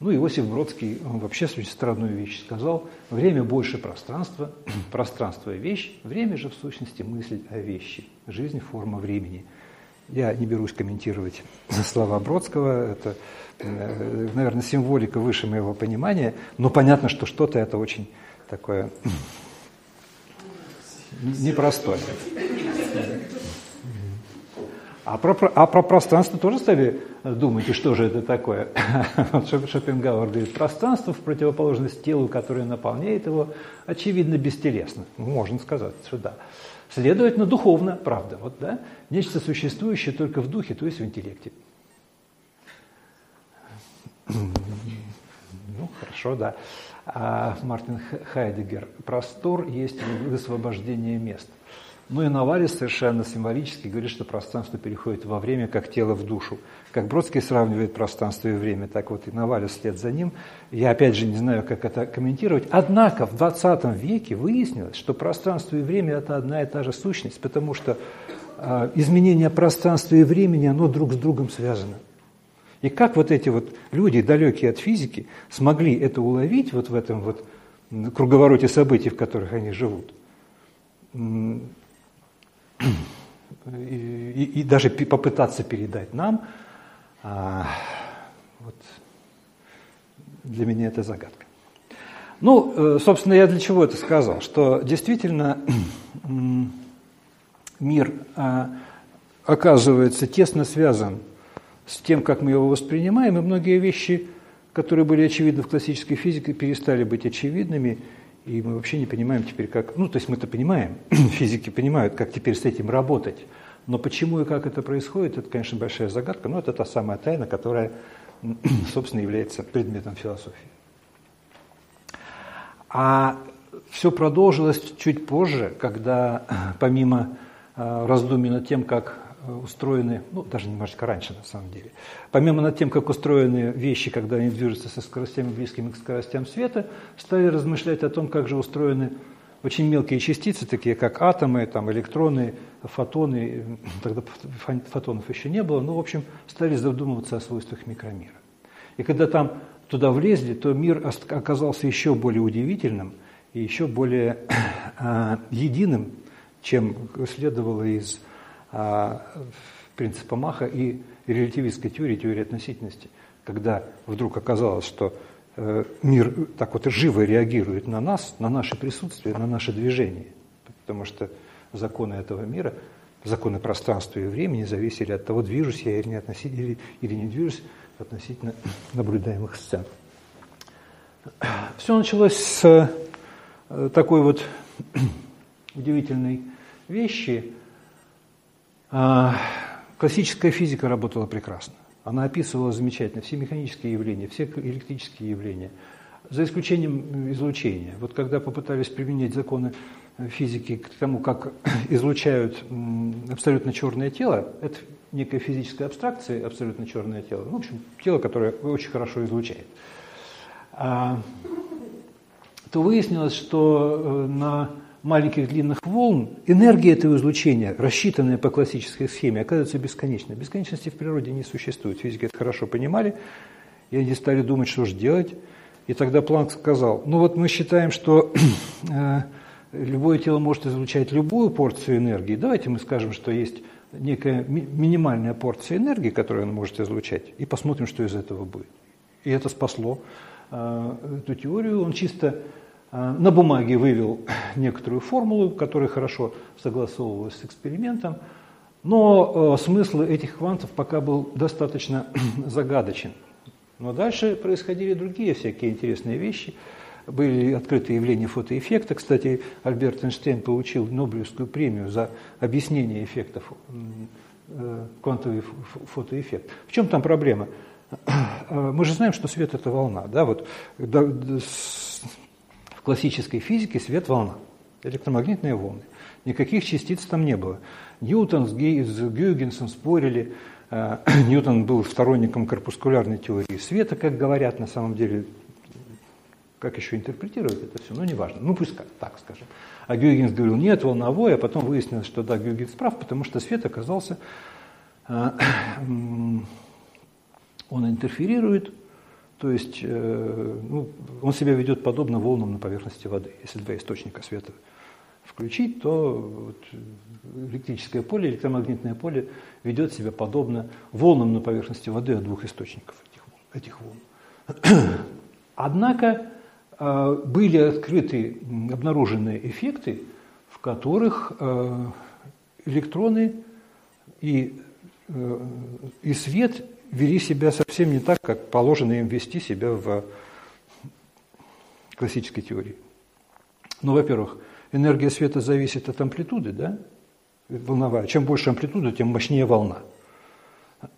Ну, Иосиф Бродский, он вообще странную вещь сказал. Время больше пространства, пространство – вещь, время же в сущности мысль о вещи. Жизнь – форма времени. Я не берусь комментировать слова Бродского, это, э, наверное, символика выше моего понимания, но понятно, что что-то это очень такое непростое. А про, а про пространство тоже стали думать, и что же это такое? Шопенгауэр говорит, пространство в противоположность телу, которое наполняет его, очевидно бестелесно. Можно сказать, что да. Следовательно, духовно, правда, вот, да, нечто существующее только в духе, то есть в интеллекте. Ну, хорошо, да. А Мартин Хайдегер, простор есть высвобождение мест. Ну и Навалис совершенно символически говорит, что пространство переходит во время, как тело в душу. Как Бродский сравнивает пространство и время, так вот и Навалис след за ним. Я опять же не знаю, как это комментировать. Однако в 20 веке выяснилось, что пространство и время – это одна и та же сущность, потому что э, изменение пространства и времени, оно друг с другом связано. И как вот эти вот люди, далекие от физики, смогли это уловить вот в этом вот круговороте событий, в которых они живут – и, и, и даже попытаться передать нам, а, вот, для меня это загадка. Ну, э, собственно, я для чего это сказал? Что действительно мир а, оказывается тесно связан с тем, как мы его воспринимаем, и многие вещи, которые были очевидны в классической физике, перестали быть очевидными – и мы вообще не понимаем теперь, как... Ну, то есть мы-то понимаем, физики понимают, как теперь с этим работать. Но почему и как это происходит, это, конечно, большая загадка, но это та самая тайна, которая, собственно, является предметом философии. А все продолжилось чуть позже, когда помимо а, раздумий над тем, как Э, устроены, ну, даже немножечко раньше на самом деле. Помимо над тем, как устроены вещи, когда они движутся со скоростями, близкими к скоростям света, стали размышлять о том, как же устроены очень мелкие частицы, такие как атомы, там, электроны, фотоны, тогда фотонов еще не было, но, в общем, стали задумываться о свойствах микромира. И когда там туда влезли, то мир оказался еще более удивительным и еще более э, единым, чем следовало из принципа Маха и релятивистской теории, теории относительности, когда вдруг оказалось, что э, мир так вот живо реагирует на нас, на наше присутствие, на наше движение, потому что законы этого мира, законы пространства и времени зависели от того, движусь я или не, относительно, или, или не движусь относительно наблюдаемых сцен. Все началось с э, такой вот удивительной вещи, а, классическая физика работала прекрасно. Она описывала замечательно все механические явления, все электрические явления, за исключением излучения. Вот когда попытались применять законы физики к тому, как излучают абсолютно черное тело, это некая физическая абстракция, абсолютно черное тело, в общем, тело, которое очень хорошо излучает, а, то выяснилось, что э, на маленьких длинных волн, энергия этого излучения, рассчитанная по классической схеме, оказывается бесконечной. Бесконечности в природе не существует. Физики это хорошо понимали, и они стали думать, что же делать. И тогда Планк сказал, ну вот мы считаем, что э, любое тело может излучать любую порцию энергии. Давайте мы скажем, что есть некая ми- минимальная порция энергии, которую он может излучать, и посмотрим, что из этого будет. И это спасло э, эту теорию. Он чисто на бумаге вывел некоторую формулу, которая хорошо согласовывалась с экспериментом, но э, смысл этих квантов пока был достаточно загадочен. Но дальше происходили другие всякие интересные вещи. Были открыты явления фотоэффекта. Кстати, Альберт Эйнштейн получил Нобелевскую премию за объяснение эффектов э, квантовый фотоэффект. В чем там проблема? Э, мы же знаем, что свет – это волна. Да? Вот, в классической физике свет – волна, электромагнитные волны. Никаких частиц там не было. Ньютон с, Гюйгенсом спорили. Э, Ньютон был сторонником корпускулярной теории света, как говорят на самом деле. Как еще интерпретировать это все? Ну, неважно. Ну, пусть так скажем. А Гюйгенс говорил, нет, волновой, а потом выяснилось, что да, Гюйгенс прав, потому что свет оказался, э, он интерферирует, То есть ну, он себя ведет подобно волнам на поверхности воды. Если два источника света включить, то вот электрическое поле, электромагнитное поле ведет себя подобно волнам на поверхности воды от двух источников этих, этих волн. Однако э, были открыты, обнаружены эффекты, в которых э, электроны и, э, и свет вели себя совсем не так, как положено им вести себя в классической теории. Ну, во-первых, энергия света зависит от амплитуды, да, волновая. Чем больше амплитуда, тем мощнее волна.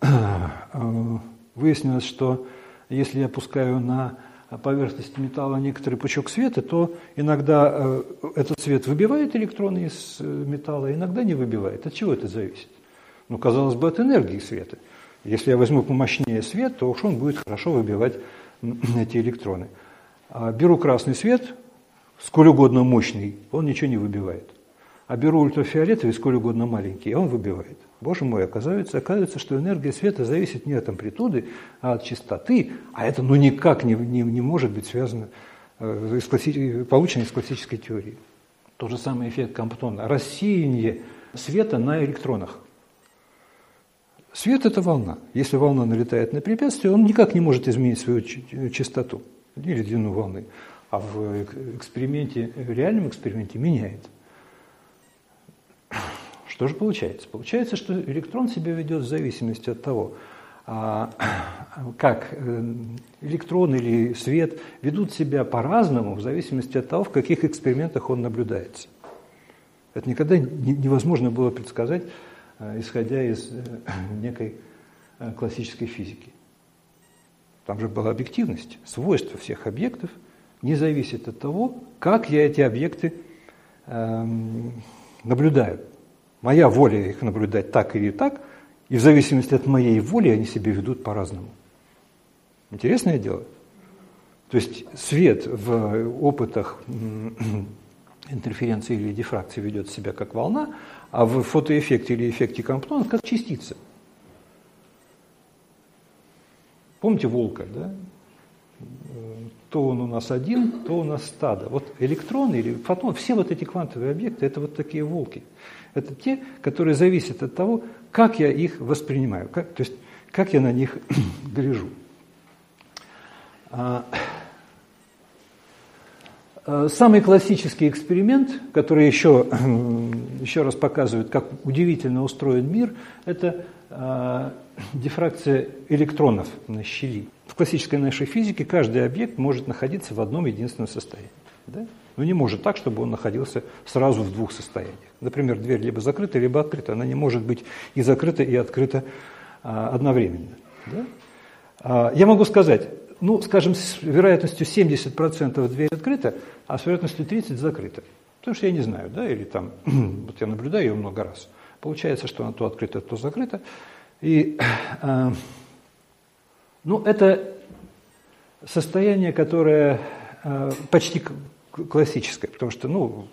Выяснилось, что если я пускаю на поверхность металла некоторый пучок света, то иногда э, этот свет выбивает электроны из э, металла, иногда не выбивает. От чего это зависит? Ну, казалось бы, от энергии света. Если я возьму помощнее свет, то уж он будет хорошо выбивать эти электроны. А беру красный свет, сколь угодно мощный, он ничего не выбивает. А беру ультрафиолетовый, сколь угодно маленький, он выбивает. Боже мой, оказывается, оказывается, что энергия света зависит не от амплитуды, а от частоты, а это ну никак не, не, не может быть связано э, из класси... получено из классической теории. Тот же самый эффект Камптона. Рассеяние света на электронах. Свет – это волна. Если волна налетает на препятствие, он никак не может изменить свою частоту или длину волны а в эксперименте, в реальном эксперименте меняет. Что же получается? Получается, что электрон себя ведет в зависимости от того, а, как э, электрон или свет ведут себя по-разному в зависимости от того, в каких экспериментах он наблюдается. Это никогда невозможно было предсказать, исходя из э, некой классической физики. Там же была объективность, свойства всех объектов – не зависит от того, как я эти объекты эм, наблюдаю. Моя воля их наблюдать так или так, и в зависимости от моей воли они себя ведут по-разному. Интересное дело. То есть свет в опытах интерференции или дифракции ведет себя как волна, а в фотоэффекте или эффекте Камптона как частица. Помните волка, да? то он у нас один, то у нас стадо. Вот электроны или фотоны, все вот эти квантовые объекты, это вот такие волки. Это те, которые зависят от того, как я их воспринимаю, как, то есть как я на них гляжу. А, самый классический эксперимент, который еще, еще раз показывает, как удивительно устроен мир, это а, дифракция электронов на щели. В классической нашей физике каждый объект может находиться в одном единственном состоянии. Да? Но не может так, чтобы он находился сразу в двух состояниях. Например, дверь либо закрыта, либо открыта. Она не может быть и закрыта, и открыта а, одновременно. Да? А, я могу сказать, ну, скажем, с вероятностью 70% дверь открыта, а с вероятностью 30% закрыта. Потому что я не знаю, да, или там, вот я наблюдаю ее много раз. Получается, что она то открыта, то закрыта. И э, ну, это состояние, которое э, почти классическое, потому что ну,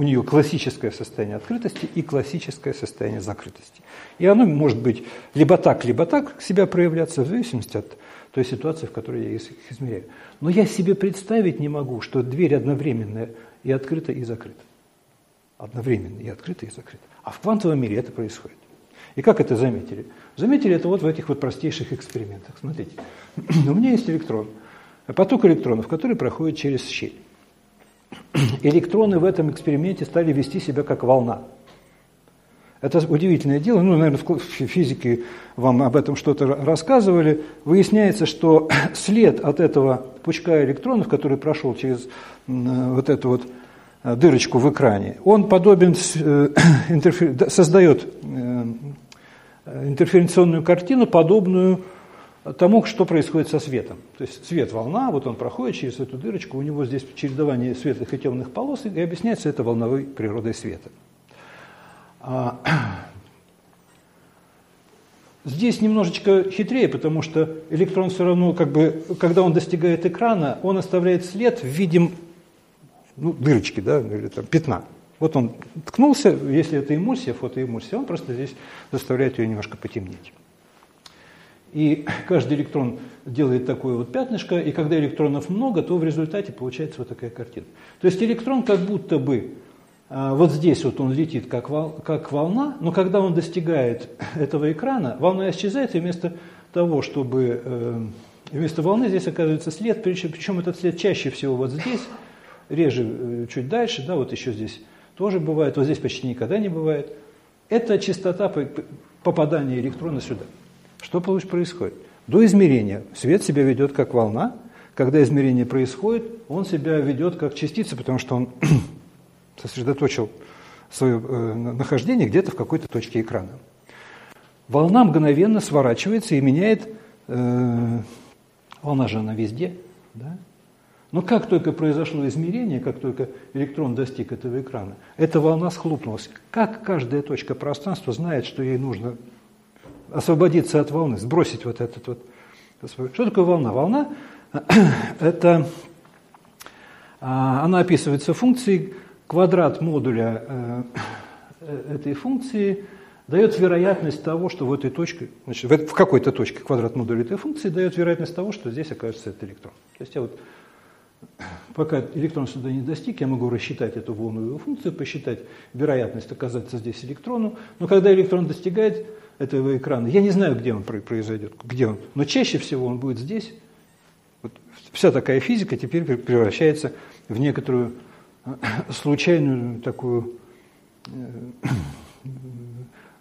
у нее классическое состояние открытости и классическое состояние закрытости. И оно может быть либо так, либо так себя проявляться, в зависимости от той ситуации, в которой я их измеряю. Но я себе представить не могу, что дверь одновременно и открыта, и закрыта. Одновременно и открыта, и закрыта. А в квантовом мире это происходит. И как это заметили? Заметили это вот в этих вот простейших экспериментах. Смотрите, у меня есть электрон, поток электронов, который проходит через щель. Электроны в этом эксперименте стали вести себя как волна. Это удивительное дело, ну, наверное, в физике вам об этом что-то рассказывали. Выясняется, что след от этого пучка электронов, который прошел через вот эту вот э, дырочку в экране, он подобен, э, создает э, интерференционную картину, подобную тому, что происходит со светом. То есть свет – волна, вот он проходит через эту дырочку, у него здесь чередование светлых и темных полос, и объясняется это волновой природой света. А, здесь немножечко хитрее, потому что электрон все равно, как бы, когда он достигает экрана, он оставляет след в виде ну, дырочки, да, или там, пятна. Вот он ткнулся, если это эмульсия, фотоэмульсия, он просто здесь заставляет ее немножко потемнеть. И каждый электрон делает такое вот пятнышко, и когда электронов много, то в результате получается вот такая картина. То есть электрон как будто бы а, вот здесь вот он летит как, вол, как волна, но когда он достигает этого экрана, волна исчезает, и вместо того, чтобы э, вместо волны здесь оказывается след, причем, причем этот след чаще всего вот здесь, реже э, чуть дальше, да, вот еще здесь тоже бывает, вот здесь почти никогда не бывает. Это частота попадания электрона сюда. Что происходит? До измерения свет себя ведет как волна, когда измерение происходит, он себя ведет как частица, потому что он сосредоточил свое э, нахождение где-то в какой-то точке экрана. Волна мгновенно сворачивается и меняет, э, волна же она везде, да? Но как только произошло измерение, как только электрон достиг этого экрана, эта волна схлопнулась. Как каждая точка пространства знает, что ей нужно освободиться от волны, сбросить вот этот вот. Что такое волна? Волна – это а, она описывается функцией квадрат модуля э, этой функции дает вероятность того, что в этой точке, значит, в какой-то точке квадрат модуля этой функции дает вероятность того, что здесь окажется этот электрон. То есть я вот пока электрон сюда не достиг, я могу рассчитать эту волновую функцию, посчитать вероятность оказаться здесь электрону, но когда электрон достигает этого экрана, я не знаю, где он произойдет, где он, но чаще всего он будет здесь. Вот вся такая физика теперь превращается в некоторую случайную такую э,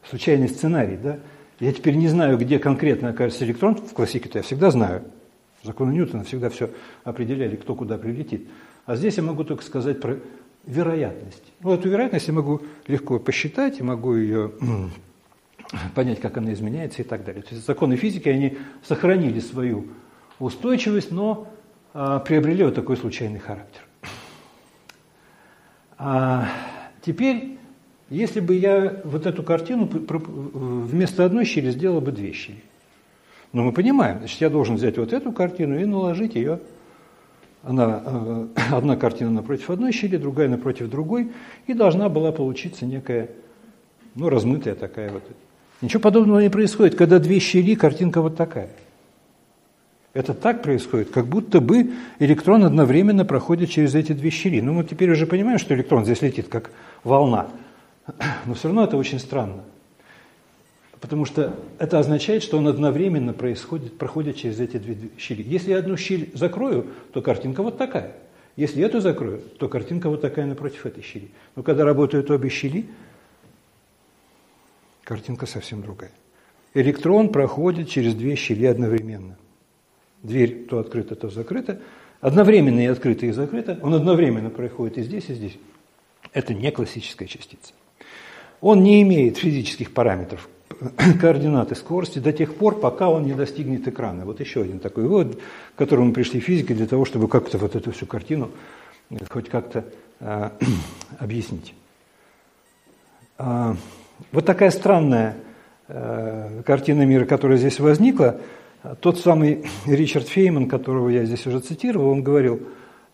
случайный сценарий, да? Я теперь не знаю, где конкретно окажется электрон, в классике-то я всегда знаю. Законы Ньютона всегда все определяли, кто куда прилетит. А здесь я могу только сказать про вероятность. Ну, эту вероятность я могу легко посчитать, и могу ее понять, как она изменяется и так далее. То есть законы физики, они сохранили свою устойчивость, но а, приобрели вот такой случайный характер. А теперь, если бы я вот эту картину вместо одной щели сделал бы две щели. Но мы понимаем, значит, я должен взять вот эту картину и наложить ее. Она, э, одна картина напротив одной щели, другая напротив другой, и должна была получиться некая, ну, размытая такая вот. Ничего подобного не происходит, когда две щели, картинка вот такая – это так происходит, как будто бы электрон одновременно проходит через эти две щели. Ну, мы теперь уже понимаем, что электрон здесь летит как волна. Но все равно это очень странно. Потому что это означает, что он одновременно происходит, проходит через эти две щели. Если я одну щель закрою, то картинка вот такая. Если эту закрою, то картинка вот такая напротив этой щели. Но когда работают обе щели, картинка совсем другая. Электрон проходит через две щели одновременно – дверь то открыта, то закрыта, одновременно и открыта, и закрыта, он одновременно проходит и здесь, и здесь. Это не классическая частица. Он не имеет физических параметров, координаты скорости до тех пор, пока он не достигнет экрана. Вот еще один такой вывод, к которому пришли физики для того, чтобы как-то вот эту всю картину э, хоть как-то а, объяснить. Вот такая странная а, картина мира, которая здесь возникла, тот самый Ричард Фейман, которого я здесь уже цитировал, он говорил,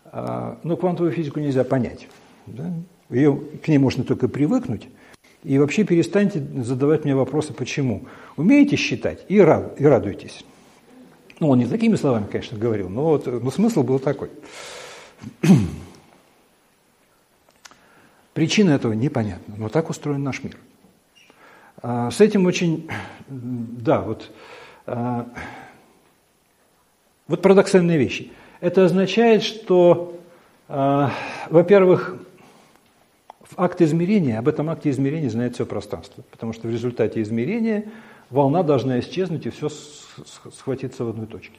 «А, ну, квантовую физику нельзя понять. Да? Ее, к ней можно только привыкнуть. И вообще перестаньте задавать мне вопросы, почему. Умеете считать и, рад, и радуйтесь. Ну, он не такими словами, конечно, говорил, но, вот, но смысл был такой. Причина этого непонятна, но так устроен наш мир. А, с этим очень, да, вот а, вот парадоксальные вещи. Это означает, что, а, во-первых, в акте измерения, об этом акте измерения знает все пространство, потому что в результате измерения волна должна исчезнуть и все схватиться в одной точке.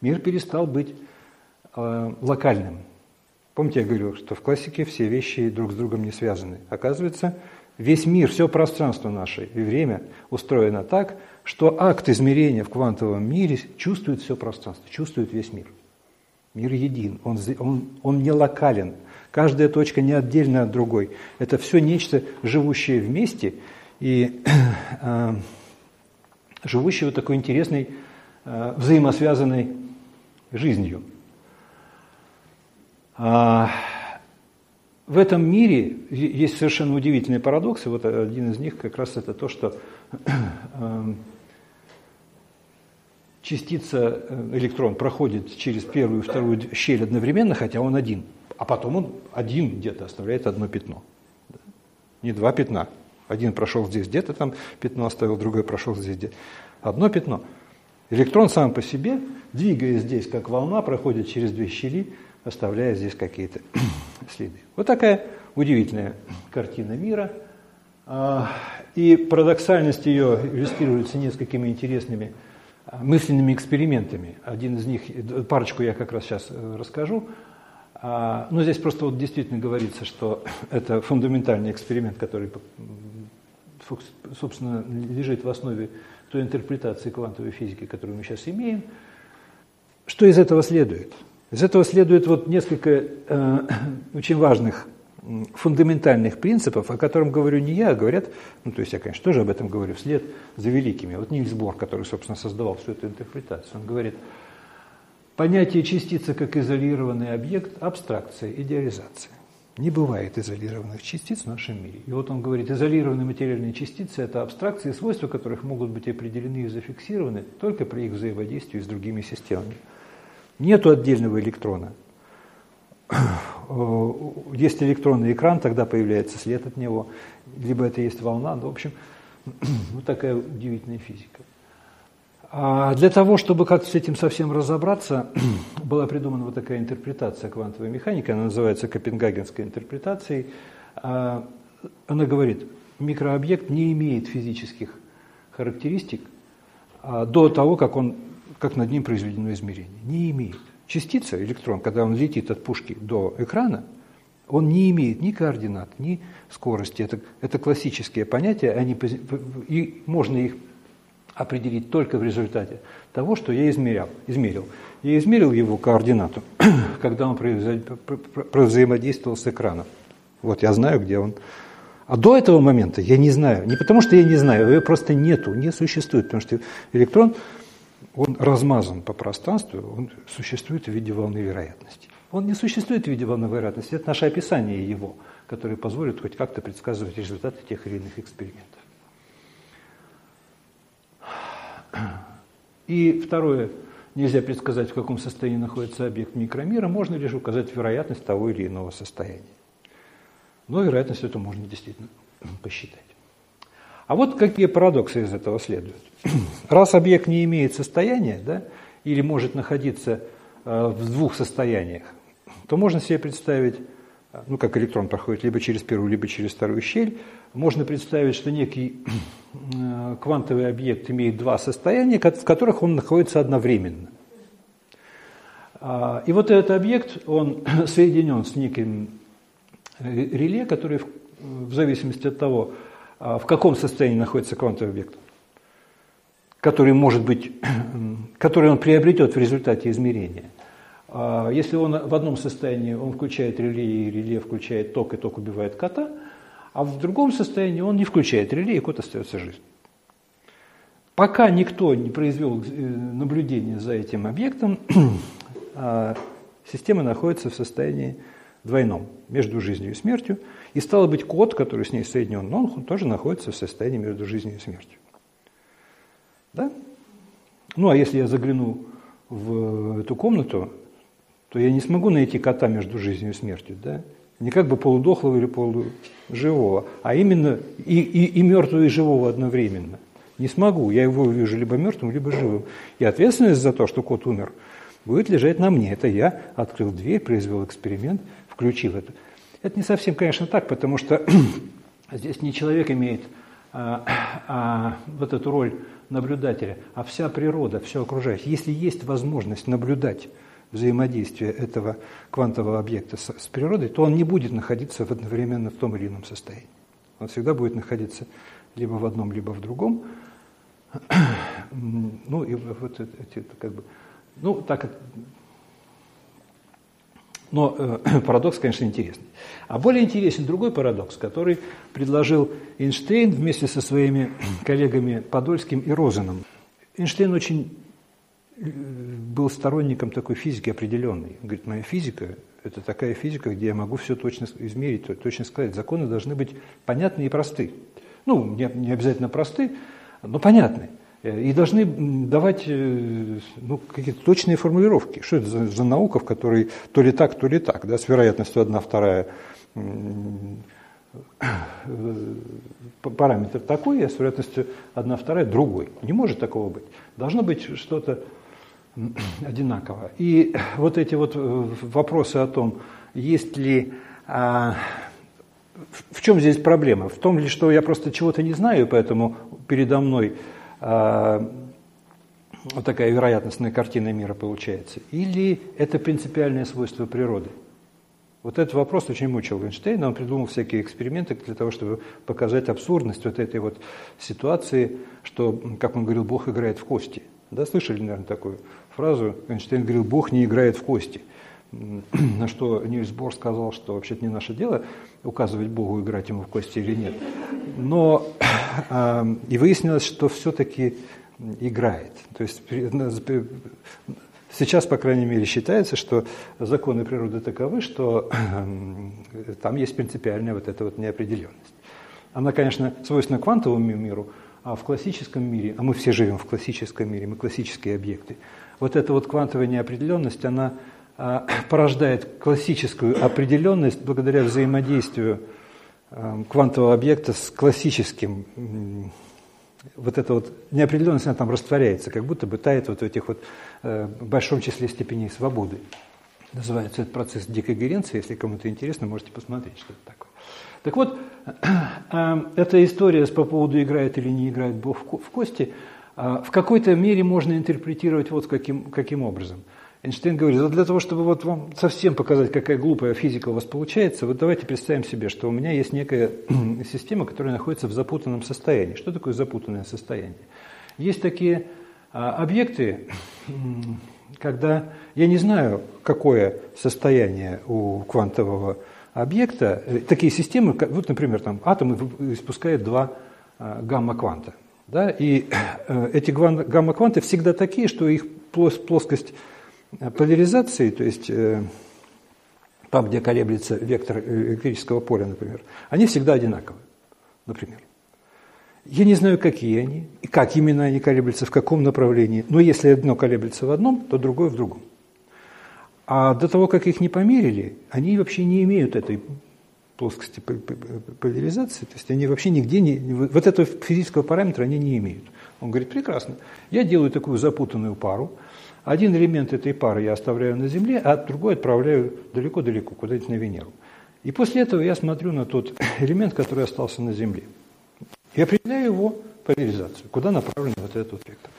Мир перестал быть локальным. Помните, я говорил, что в классике все вещи друг с другом не связаны. Оказывается, весь мир, все пространство наше и время устроено так, что акт измерения в квантовом мире чувствует все пространство, чувствует весь мир. Мир един, он, он, он не локален, каждая точка не отдельно от другой. Это все нечто, живущее вместе и э, живущее вот такой интересной, э, взаимосвязанной жизнью. А, в этом мире есть совершенно удивительные парадоксы. Вот один из них как раз это то, что э, частица, э, электрон, проходит через первую и вторую щель одновременно, хотя он один. А потом он один где-то оставляет одно пятно. Не два пятна. Один прошел здесь где-то там пятно оставил, другой прошел здесь где Одно пятно. Электрон сам по себе, двигаясь здесь как волна, проходит через две щели, оставляя здесь какие-то следы. Вот такая удивительная картина мира. А, и парадоксальность ее иллюстрируется несколькими интересными а, мысленными экспериментами. Один из них, парочку я как раз сейчас э, расскажу. А, но здесь просто вот действительно говорится, что это фундаментальный эксперимент, который, собственно, лежит в основе той интерпретации квантовой физики, которую мы сейчас имеем. Что из этого следует? Из этого следует вот несколько э, очень важных фундаментальных принципов, о котором говорю не я, а говорят, ну то есть я, конечно, тоже об этом говорю вслед за великими. Вот Нильс Бор, который, собственно, создавал всю эту интерпретацию, он говорит, понятие частицы как изолированный объект – абстракция, идеализация. Не бывает изолированных частиц в нашем мире. И вот он говорит, изолированные материальные частицы – это абстракции, свойства которых могут быть определены и зафиксированы только при их взаимодействии с другими системами. Нету отдельного электрона. Есть электронный экран, тогда появляется след от него, либо это есть волна. Ну, в общем, вот такая удивительная физика. А для того, чтобы как-то с этим совсем разобраться, была придумана вот такая интерпретация квантовой механики, она называется Копенгагенской интерпретацией. А, она говорит, микрообъект не имеет физических характеристик а, до того, как, он, как над ним произведено измерение. Не имеет. Частица, электрон, когда он летит от пушки до экрана, он не имеет ни координат, ни скорости. Это, это классические понятия, они, и можно их определить только в результате того, что я измерял, измерил. Я измерил его координату, когда он взаимодействовал с экраном. Вот я знаю, где он. А до этого момента я не знаю. Не потому, что я не знаю, его просто нету, не существует. Потому что электрон, он размазан по пространству, он существует в виде волны вероятности. Он не существует в виде волны вероятности. Это наше описание его, которое позволит хоть как-то предсказывать результаты тех или иных экспериментов. И второе, нельзя предсказать, в каком состоянии находится объект микромира, можно лишь указать вероятность того или иного состояния. Но вероятность эту можно действительно посчитать. А вот какие парадоксы из этого следуют. Раз объект не имеет состояния, да, или может находиться э, в двух состояниях, то можно себе представить, э, ну, как электрон проходит либо через первую, либо через вторую щель, можно представить, что некий э, квантовый объект имеет два состояния, в которых он находится одновременно. А, и вот этот объект, он соединен с неким реле, который в зависимости от того, в каком состоянии находится квантовый объект, который может быть, который он приобретет в результате измерения. А, если он в одном состоянии, он включает реле, и реле включает ток, и ток убивает кота – а в другом состоянии он не включает реле, и кот остается жизнь. Пока никто не произвел э, наблюдение за этим объектом, а система находится в состоянии двойном, между жизнью и смертью. И стало быть, кот, который с ней соединен, он тоже находится в состоянии между жизнью и смертью. Да? Ну, а если я загляну в эту комнату, то я не смогу найти кота между жизнью и смертью. Да? Не как бы полудохлого или полуживого, а именно и, и, и мертвого, и живого одновременно. Не смогу, я его увижу либо мертвым, либо живым. И ответственность за то, что кот умер, будет лежать на мне. Это я открыл дверь, произвел эксперимент, включил это. Это не совсем, конечно, так, потому что здесь не человек имеет а, а, вот эту роль наблюдателя, а вся природа, все окружающее. Если есть возможность наблюдать взаимодействия этого квантового объекта с, с природой, то он не будет находиться в одновременно в том или ином состоянии. Он всегда будет находиться либо в одном, либо в другом. Ну, и вот это как бы, ну, так но э, парадокс, конечно, интересный. А более интересен другой парадокс, который предложил Эйнштейн вместе со своими коллегами Подольским и Розеном. Эйнштейн очень был сторонником такой физики определенной. Он говорит, моя физика – это такая физика, где я могу все точно измерить, точно сказать. Законы должны быть понятны и просты. Ну, не, не обязательно просты, но понятны. И должны давать э, ну, какие-то точные формулировки. Что это за, за наука, в которой то ли так, то ли так, да, с вероятностью одна вторая параметр такой, а с вероятностью одна вторая другой. Не может такого быть. Должно быть что-то одинаково. И вот эти вот э, вопросы о том, есть ли... А, в чем здесь проблема? В том ли, что я просто чего-то не знаю, поэтому передо мной вот такая вероятностная картина мира получается? Или это принципиальное свойство природы? Вот этот вопрос очень мучил Эйнштейна, он придумал всякие эксперименты для того, чтобы показать абсурдность вот этой вот ситуации, что, как он говорил, Бог играет в кости. Да, слышали, наверное, такую фразу? Эйнштейн говорил, Бог не играет в кости. На что Нильс Бор сказал, что вообще-то не наше дело указывать Богу, играть ему в кости или нет. Но и выяснилось, что все-таки играет. То есть Сейчас, по крайней мере, считается, что законы природы таковы, что там есть принципиальная вот эта вот неопределенность. Она, конечно, свойственна квантовому миру, а в классическом мире, а мы все живем в классическом мире, мы классические объекты, вот эта вот квантовая неопределенность, она порождает классическую определенность благодаря взаимодействию а, квантового объекта с классическим вот эта вот неопределенность, она там растворяется, как будто бы тает вот в этих вот э, большом числе степеней свободы. Называется этот процесс декогеренции, если кому-то интересно, можете посмотреть, что это такое. Так вот, э, эта история по поводу играет или не играет Бог в кости, в какой-то мере можно интерпретировать вот каким, каким образом – Эйнштейн говорит, вот для того, чтобы вот вам совсем показать, какая глупая физика у вас получается, вот давайте представим себе, что у меня есть некая система, которая находится в запутанном состоянии. Что такое запутанное состояние? Есть такие а, объекты, когда я не знаю, какое состояние у квантового объекта, э, такие системы, вот, например, там атомы испускают два а, гамма-кванта. Да, и э, эти гамма-кванты всегда такие, что их плоскость поляризации, то есть э, там, где колеблется вектор электрического поля, например, они всегда одинаковы, например. Я не знаю, какие они, и как именно они колеблются, в каком направлении, но если одно колеблется в одном, то другое в другом. А до того, как их не померили, они вообще не имеют этой плоскости поляризации, то есть они вообще нигде не, вот этого физического параметра они не имеют. Он говорит, прекрасно, я делаю такую запутанную пару, один элемент этой пары я оставляю на Земле, а другой отправляю далеко-далеко, куда-нибудь на Венеру. И после этого я смотрю на тот элемент, который остался на Земле. И определяю его поляризацию, куда направлен вот этот вектор.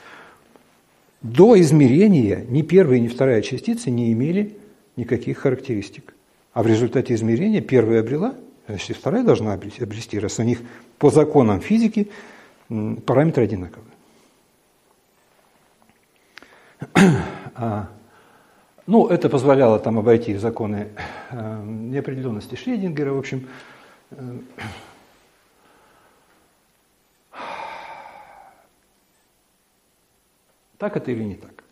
До измерения ни первая, ни вторая частицы не имели никаких характеристик. А в результате измерения первая обрела, значит, вторая должна обрести, раз у них по законам физики параметры одинаковые. А, ну, это позволяло там обойти законы э, неопределенности Шрёдингера, в общем. Э, так это или не так?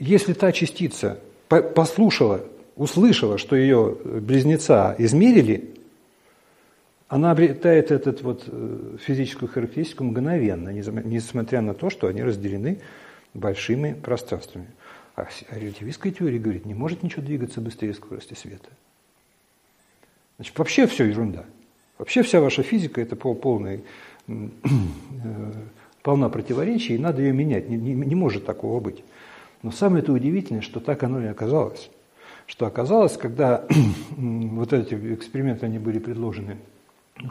Если та частица послушала, услышала, что ее близнеца измерили, она обретает этот вот э, физическую характеристику мгновенно, несмотря на то, что они разделены большими пространствами. А релятивистская теория говорит, не может ничего двигаться быстрее скорости света. Значит, вообще все ерунда. Вообще вся ваша физика – это полная, э, полна противоречий, и надо ее менять. Не, не, не может такого быть. Но самое это удивительное, что так оно и оказалось. Что оказалось, когда вот эти эксперименты, они были предложены,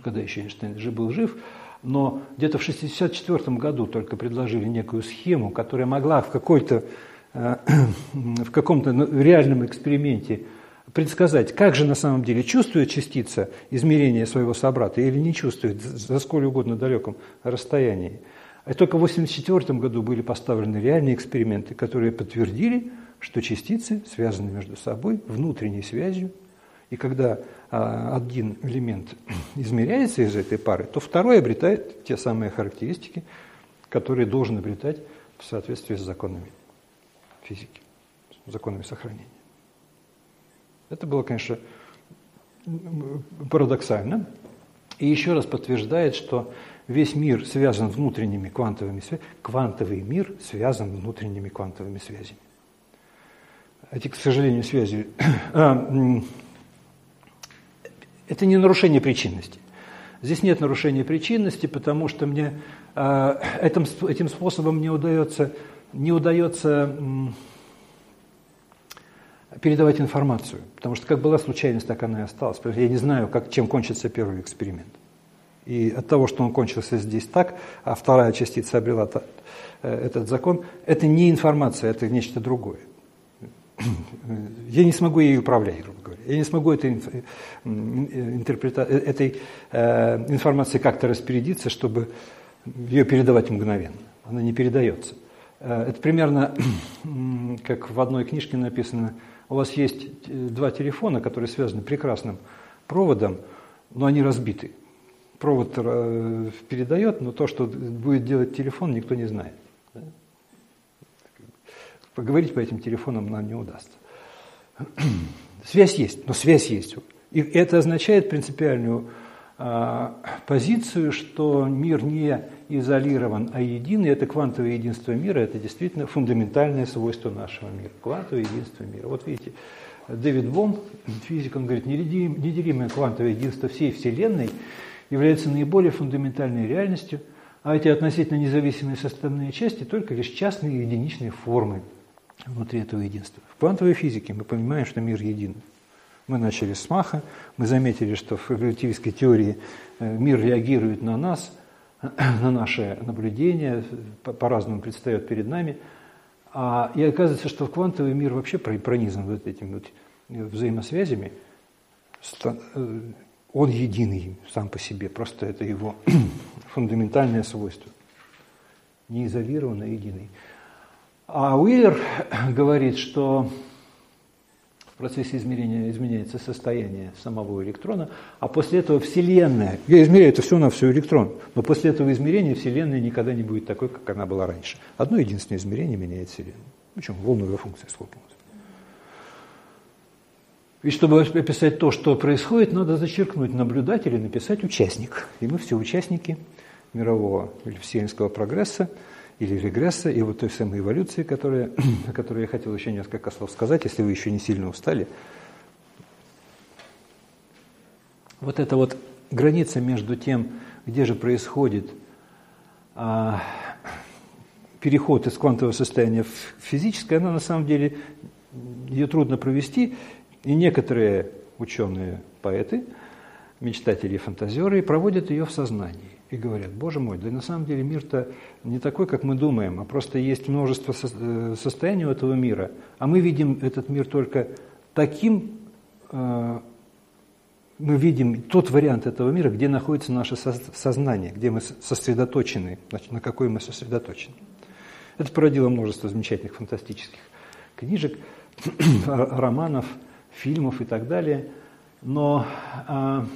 когда еще Эйнштейн же был жив, но где-то в 1964 году только предложили некую схему, которая могла в, какой-то, э, в каком-то ну, реальном эксперименте предсказать, как же на самом деле чувствует частица измерения своего собрата или не чувствует за сколь угодно далеком расстоянии. И только в 1984 году были поставлены реальные эксперименты, которые подтвердили, что частицы связаны между собой внутренней связью и когда а, один элемент измеряется из этой пары, то второй обретает те самые характеристики, которые должен обретать в соответствии с законами физики, законами сохранения. Это было, конечно, парадоксально. И еще раз подтверждает, что весь мир связан внутренними квантовыми связями. Квантовый мир связан внутренними квантовыми связями. Эти, к сожалению, связи... Это не нарушение причинности. Здесь нет нарушения причинности, потому что мне э, этим, этим способом не удается, не удается передавать информацию. Потому что как была случайность, так она и осталась. Я не знаю, как, чем кончится первый эксперимент. И от того, что он кончился здесь так, а вторая частица обрела э, этот закон, это не информация, это нечто другое. Я не смогу ей управлять. Я не смогу этой, интерпрета... Э, этой э, информацией как-то распорядиться, чтобы ее передавать мгновенно. Она не передается. Э, это примерно как в одной книжке написано, у вас есть э, два телефона, которые связаны прекрасным проводом, но они разбиты. Провод передает, но то, что будет делать телефон, никто не знает. Поговорить по этим телефонам нам не удастся. Связь есть, но связь есть. И это означает принципиальную а, позицию, что мир не изолирован, а един, и это квантовое единство мира, это действительно фундаментальное свойство нашего мира. Квантовое единство мира. Вот видите, Дэвид Бом, физик, он говорит, неделимое квантовое единство всей Вселенной является наиболее фундаментальной реальностью, а эти относительно независимые составные части только лишь частные единичные формы внутри этого единства. В квантовой физике мы понимаем, что мир един. Мы начали с Маха, мы заметили, что в релятивистской теории э, мир реагирует на нас, на наши наблюдения, по-разному предстает перед нами. А, и оказывается, что квантовый мир вообще пронизан вот этими вот взаимосвязями. Э, он единый сам по себе, просто это его фундаментальное свойство. Не изолированно, единый. А Уиллер говорит, что в процессе измерения изменяется состояние самого электрона, а после этого Вселенная, я измеряю это все на все электрон, но после этого измерения Вселенная никогда не будет такой, как она была раньше. Одно единственное измерение меняет Вселенную. Причем волновая функция схлопнулась. И чтобы описать то, что происходит, надо зачеркнуть наблюдатель и написать участник. И мы все участники мирового или вселенского прогресса – или регресса, и вот той самой эволюции, которая, о которой я хотел еще несколько слов сказать, если вы еще не сильно устали. Вот эта вот граница между тем, где же происходит а, переход из квантового состояния в физическое, она на самом деле, ее трудно провести, и некоторые ученые, поэты, мечтатели и фантазеры проводят ее в сознании и говорят, боже мой, да на самом деле мир-то не такой, как мы думаем, а просто есть множество э, состояний у этого мира, а мы видим этот мир только таким, э, мы видим тот вариант этого мира, где находится наше сознание, где мы сосредоточены, на какой мы сосредоточены. Это породило множество замечательных фантастических книжек, романов, фильмов и так далее. Но а,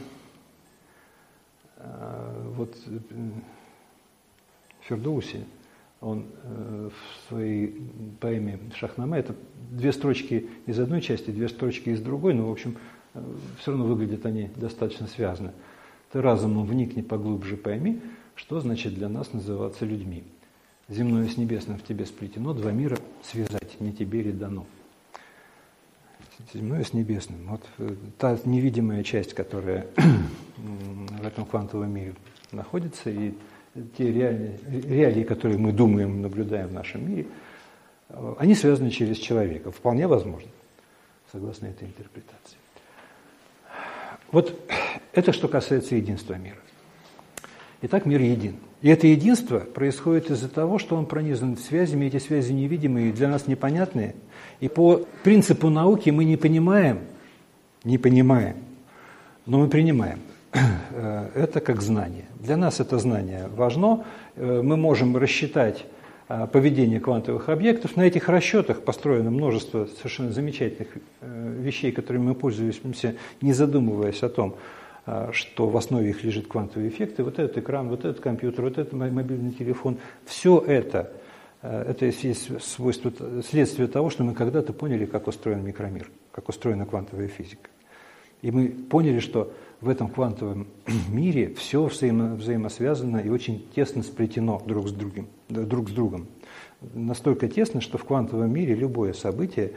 вот Фердоуси, он э, в своей поэме «Шахнаме», это две строчки из одной части, две строчки из другой, но, в общем, э, все равно выглядят они достаточно связаны. Ты разумом вникни поглубже, пойми, что значит для нас называться людьми. Земное с небесным в тебе сплетено, два мира связать не тебе ли дано. Земное с небесным. Вот э, та невидимая часть, которая в этом квантовом мире находится, и те реалии, реалии, которые мы думаем, наблюдаем в нашем мире, э, они связаны через человека. Вполне возможно, согласно этой интерпретации. Вот это что касается единства мира. Итак, мир един. И это единство происходит из-за того, что он пронизан связями, эти связи невидимые, для нас непонятные. И по принципу науки мы не понимаем, не понимаем, но мы принимаем. Э, это как знание. Для нас это знание важно. Э, мы можем рассчитать э, поведение квантовых объектов. На этих расчетах построено множество совершенно замечательных вещей, которыми мы пользуемся, не задумываясь о том, что в основе их лежит квантовый эффект. И вот этот экран, вот этот компьютер, вот этот мобильный телефон, все это, это есть свойство, следствие того, что мы когда-то поняли, как устроен микромир, как устроена квантовая физика. И мы поняли, что в этом квантовом мире все взаимо, взаимосвязано и очень тесно сплетено друг с другом, друг с другом. Настолько тесно, что в квантовом мире любое событие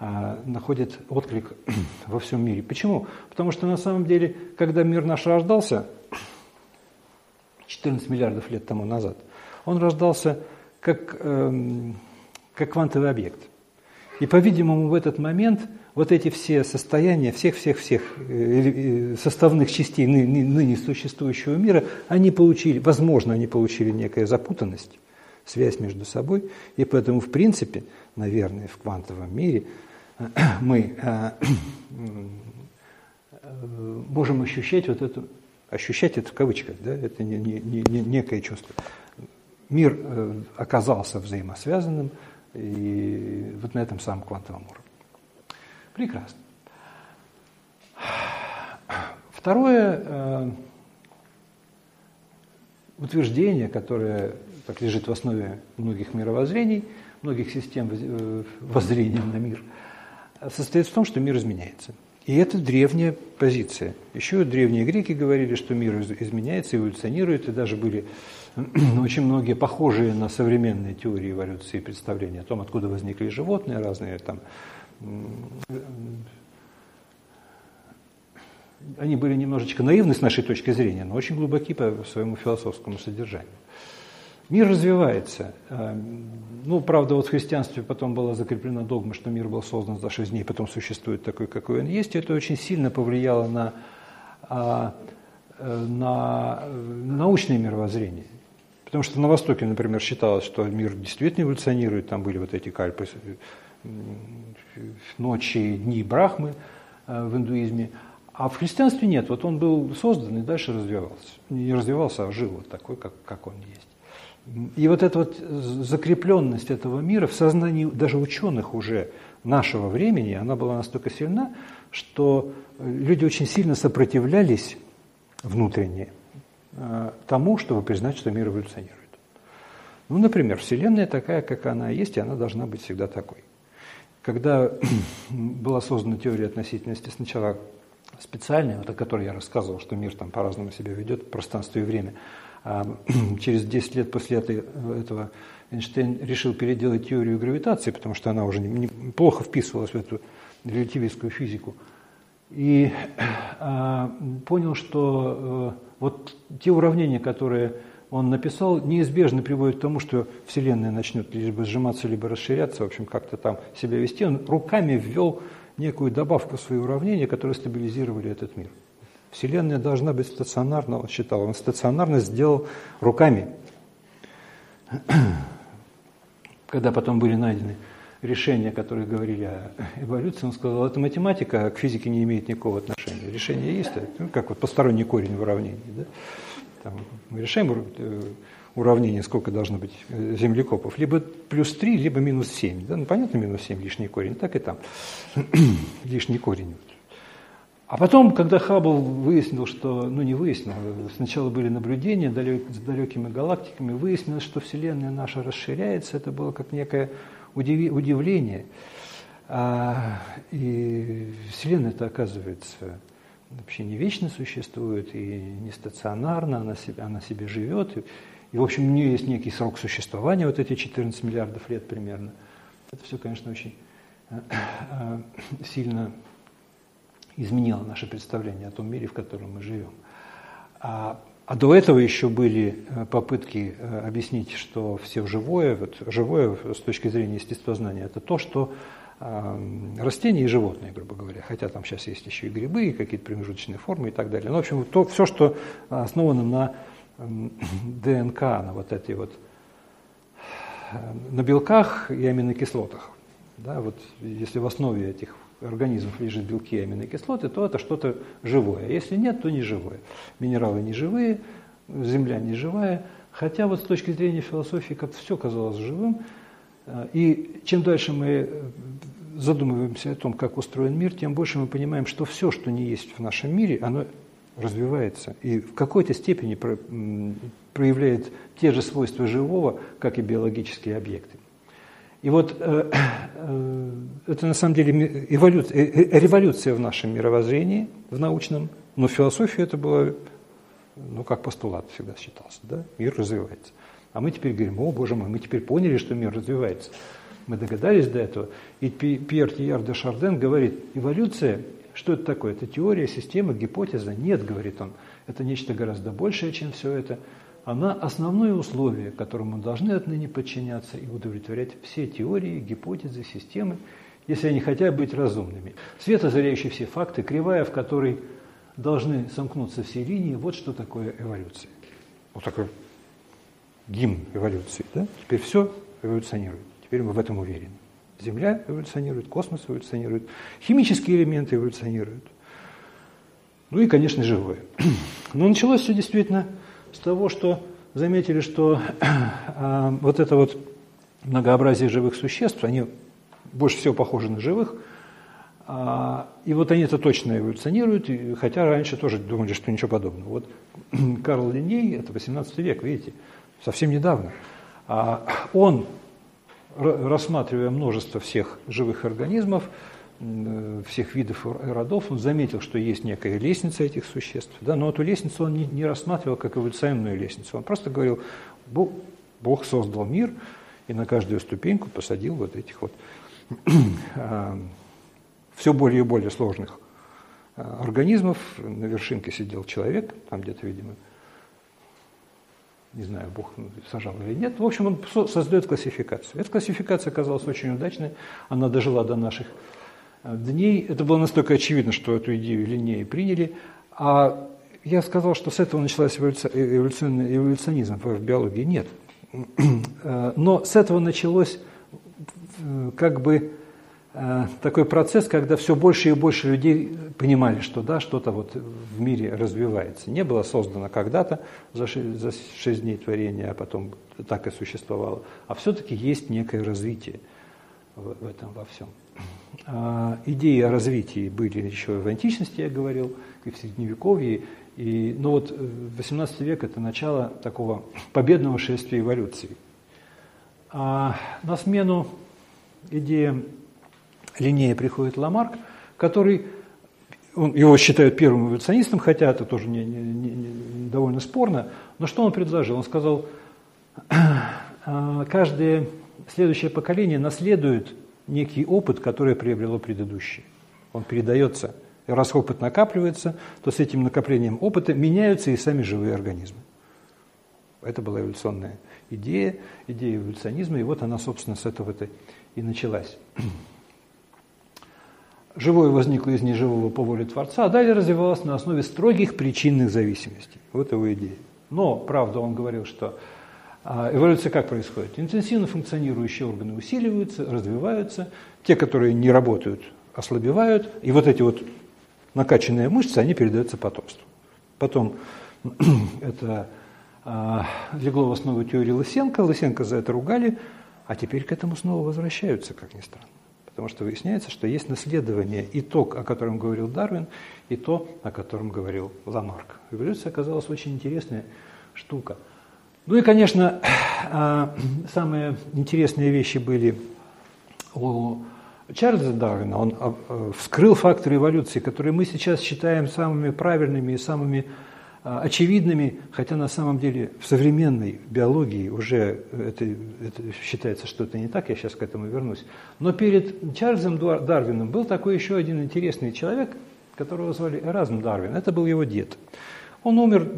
а, находит отклик во всем мире. Почему? Потому что на самом деле, когда мир наш рождался, 14 миллиардов лет тому назад, он рождался как, эм, как квантовый объект. И, по-видимому, в этот момент вот эти все состояния всех-всех-всех э, э, составных частей ныне существующего мира, они получили, возможно, они получили некая запутанность, связь между собой, и поэтому, в принципе, наверное, в квантовом мире – мы э, можем ощущать вот эту, ощущать это в кавычках, да, это не, не, не, некое чувство. Мир э, оказался взаимосвязанным и вот на этом самом квантовом уровне. Прекрасно. Второе э, утверждение, которое так лежит в основе многих мировоззрений, многих систем воззрения на мир – состоит в том, что мир изменяется. И это древняя позиция. Еще древние греки говорили, что мир изменяется, эволюционирует, и даже были очень многие похожие на современные теории эволюции представления о том, откуда возникли животные разные там. Они были немножечко наивны с нашей точки зрения, но очень глубоки по своему философскому содержанию. Мир развивается. А, ну, правда, вот в христианстве потом была закреплена догма, что мир был создан за шесть дней, потом существует такой, какой он есть. И это очень сильно повлияло на, а, э, на научное мировоззрение. Потому что на Востоке, например, считалось, что мир действительно эволюционирует, там были вот эти кальпы, ночи, дни Брахмы э, в индуизме. А в христианстве нет, вот он был создан и дальше развивался. Не развивался, а жил вот такой, как, как он есть. И вот эта вот закрепленность этого мира в сознании даже ученых уже нашего времени, она была настолько сильна, что люди очень сильно сопротивлялись внутренне э, тому, чтобы признать, что мир эволюционирует. Ну, например, Вселенная такая, как она есть, и она должна быть всегда такой. Когда была создана теория относительности, сначала специальная, вот о которой я рассказывал, что мир там по-разному себя ведет, пространство и время – а через 10 лет после этого Эйнштейн решил переделать теорию гравитации, потому что она уже неплохо вписывалась в эту релятивистскую физику. И а, понял, что э, вот те уравнения, которые он написал, неизбежно приводят к тому, что Вселенная начнет либо сжиматься, либо расширяться, в общем, как-то там себя вести. Он руками ввел некую добавку в свои уравнения, которые стабилизировали этот мир. Вселенная должна быть стационарна, он считал. Он стационарно сделал руками. Когда потом были найдены решения, которые говорили о эволюции, он сказал, это математика, а к физике не имеет никакого отношения. Решение есть, ну, как вот посторонний корень в уравнении. Да? Там мы решаем э, уравнение, сколько должно быть э, землекопов, либо плюс 3, либо минус 7. Да? Ну, понятно, минус 7 лишний корень, так и там. лишний корень. А потом, когда Хаббл выяснил, что, ну не выяснил, сначала были наблюдения с далекими галактиками, выяснилось, что Вселенная наша расширяется, это было как некое удивление. А, и Вселенная-то, оказывается, вообще не вечно существует и не стационарно, она себе, она себе живет. И, и, в общем, у нее есть некий срок существования, вот эти 14 миллиардов лет примерно. Это все, конечно, очень э, э, сильно изменило наше представление о том мире, в котором мы живем. А, а до этого еще были э, попытки э, объяснить, что все живое, вот живое с точки зрения естествознания, это то, что э, растения и животные, грубо говоря, хотя там сейчас есть еще и грибы, и какие-то промежуточные формы и так далее. Но, в общем, то, все, что основано на ДНК, на вот этой вот на белках и аминокислотах. Да, вот если в основе этих организмов лежит белки и аминокислоты, то это что-то живое. Если нет, то не живое. Минералы не живые, земля не живая. Хотя вот с точки зрения философии как-то все казалось живым. И чем дальше мы задумываемся о том, как устроен мир, тем больше мы понимаем, что все, что не есть в нашем мире, оно развивается и в какой-то степени проявляет те же свойства живого, как и биологические объекты. И вот э, э, это на самом деле э, революция в нашем мировоззрении, в научном, но в философии это было, ну, как постулат всегда считался, да, мир развивается. А мы теперь говорим, о, боже мой, мы теперь поняли, что мир развивается. Мы догадались до этого. И Пьер Тияр де Шарден говорит, эволюция, что это такое? Это теория, система, гипотеза? Нет, говорит он, это нечто гораздо большее, чем все это – она основное условие, которому должны отныне подчиняться и удовлетворять все теории, гипотезы, системы, если они хотят быть разумными. Свет, озаряющий все факты, кривая, в которой должны сомкнуться все линии, вот что такое эволюция. Вот такой гимн эволюции. Да? Теперь все эволюционирует. Теперь мы в этом уверены. Земля эволюционирует, космос эволюционирует, химические элементы эволюционируют. Ну и, конечно, живое. Но началось все действительно с того, что заметили, что э, вот это вот многообразие живых существ, они больше всего похожи на живых, э, и вот они это точно эволюционируют, хотя раньше тоже думали, что ничего подобного. Вот Карл Линей, это 18 век, видите, совсем недавно, э, он, рассматривая множество всех живых организмов, всех видов родов, он заметил, что есть некая лестница этих существ, да, но эту лестницу он не, не рассматривал как эволюционную лестницу, он просто говорил, Бог, Бог создал мир и на каждую ступеньку посадил вот этих вот а, все более и более сложных а, организмов, на вершинке сидел человек, там где-то, видимо, не знаю, Бог сажал или нет. В общем, он создает классификацию. Эта классификация оказалась очень удачной, она дожила до наших дней. Это было настолько очевидно, что эту идею линеи приняли. А я сказал, что с этого началась эволюционный эволюционизм в биологии. Нет. Но с этого началось как бы э, такой процесс, когда все больше и больше людей понимали, что да, что-то вот в мире развивается. Не было создано когда-то за шесть дней творения, а потом так и существовало. А все-таки есть некое развитие в этом во всем. А, идеи о развитии были еще в античности, я говорил, и в Средневековье. И, ну вот 18 э, век – это начало такого победного шествия эволюции. А на смену идеям Линнея приходит Ламарк, который, он, его считают первым эволюционистом, хотя это тоже не, не, не, довольно спорно, но что он предложил? Он сказал, «А, каждое следующее поколение наследует некий опыт, который приобрело предыдущее. Он передается. И раз опыт накапливается, то с этим накоплением опыта меняются и сами живые организмы. Это была эволюционная идея, идея эволюционизма, и вот она, собственно, с этого-то и началась. Живое возникло из неживого по воле Творца, а далее развивалось на основе строгих причинных зависимостей. Вот его идея. Но, правда, он говорил, что эволюция как происходит? Интенсивно функционирующие органы усиливаются, развиваются, те, которые не работают, ослабевают, и вот эти вот накачанные мышцы, они передаются потомству. Потом это а, легло в основу теории Лысенко, Лысенко за это ругали, а теперь к этому снова возвращаются, как ни странно. Потому что выясняется, что есть наследование и то, о котором говорил Дарвин, и то, о котором говорил Ламарк. Эволюция оказалась очень интересная штука – ну и, конечно, а, самые интересные вещи были у Чарльза Дарвина. Он а, вскрыл факторы эволюции, которые мы сейчас считаем самыми правильными и самыми очевидными, хотя на самом деле в современной биологии уже это, это считается, что это не так, я сейчас к этому вернусь. Но перед Чарльзом Дарвином был такой еще один интересный человек, которого звали Эразм Дарвин. Это был его дед. Он умер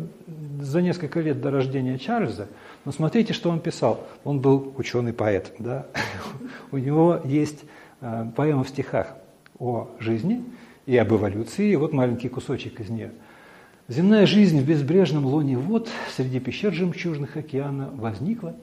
за несколько лет до рождения Чарльза, но смотрите, что он писал. Он был ученый-поэт. Да? У него есть э, поэма в стихах о жизни и об эволюции, и вот маленький кусочек из нее. Земная жизнь в безбрежном лоне вод среди пещер жемчужных океана возникла,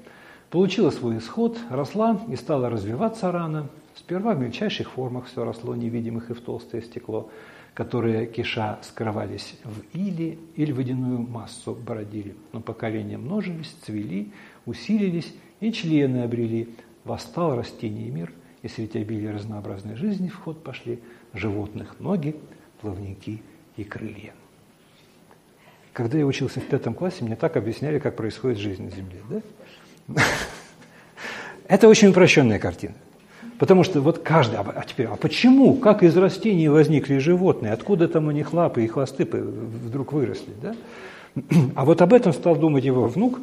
получила свой исход, росла и стала развиваться рано. Сперва в мельчайших формах все росло, невидимых и в толстое стекло – которые киша скрывались в иле или водяную массу бородили. Но поколения множились, цвели, усилились и члены обрели. Восстал растение мир, и среди обилия разнообразной жизни в ход пошли животных ноги, плавники и крылья. Когда я учился в пятом классе, мне так объясняли, как происходит жизнь на Земле. Да? Это очень упрощенная картина. Потому что вот каждый, а теперь, а почему, как из растений возникли животные, откуда там у них лапы и хвосты вдруг выросли, да? А вот об этом стал думать его внук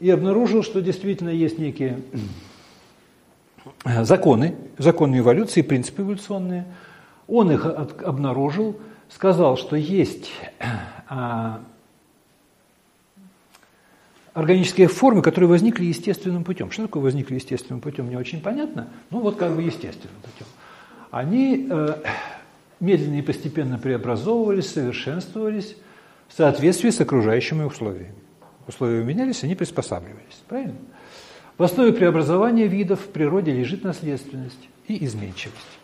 и обнаружил, что действительно есть некие законы, законы эволюции, принципы эволюционные. Он их обнаружил, сказал, что есть а, органические формы, которые возникли естественным путем. Что такое возникли естественным путем, не очень понятно. Ну вот как бы естественным путем. Они э, медленно и постепенно преобразовывались, совершенствовались в соответствии с окружающими условиями. Условия менялись, они приспосабливались. Правильно? В основе преобразования видов в природе лежит наследственность и изменчивость.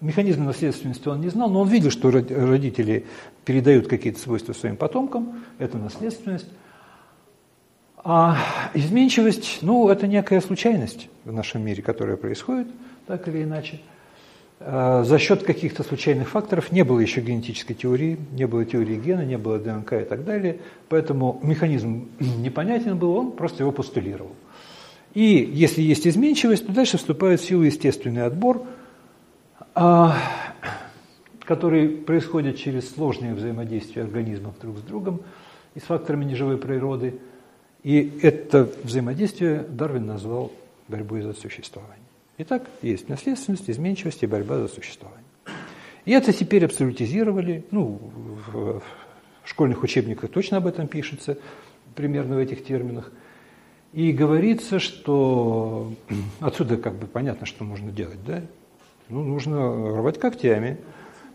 Механизм наследственности он не знал, но он видел, что родители передают какие-то свойства своим потомкам, это наследственность. А изменчивость, ну, это некая случайность в нашем мире, которая происходит, так или иначе. А за счет каких-то случайных факторов не было еще генетической теории, не было теории гена, не было ДНК и так далее, поэтому механизм непонятен был, он просто его постулировал. И если есть изменчивость, то дальше вступает в силу естественный отбор, а, который происходит через сложные взаимодействия организмов друг с другом и с факторами неживой природы – и это взаимодействие Дарвин назвал борьбой за существование. Итак, есть наследственность, изменчивость и борьба за существование. И это теперь абсолютизировали, ну, в школьных учебниках точно об этом пишется, примерно в этих терминах. И говорится, что отсюда как бы понятно, что нужно делать, да? Ну, нужно рвать когтями,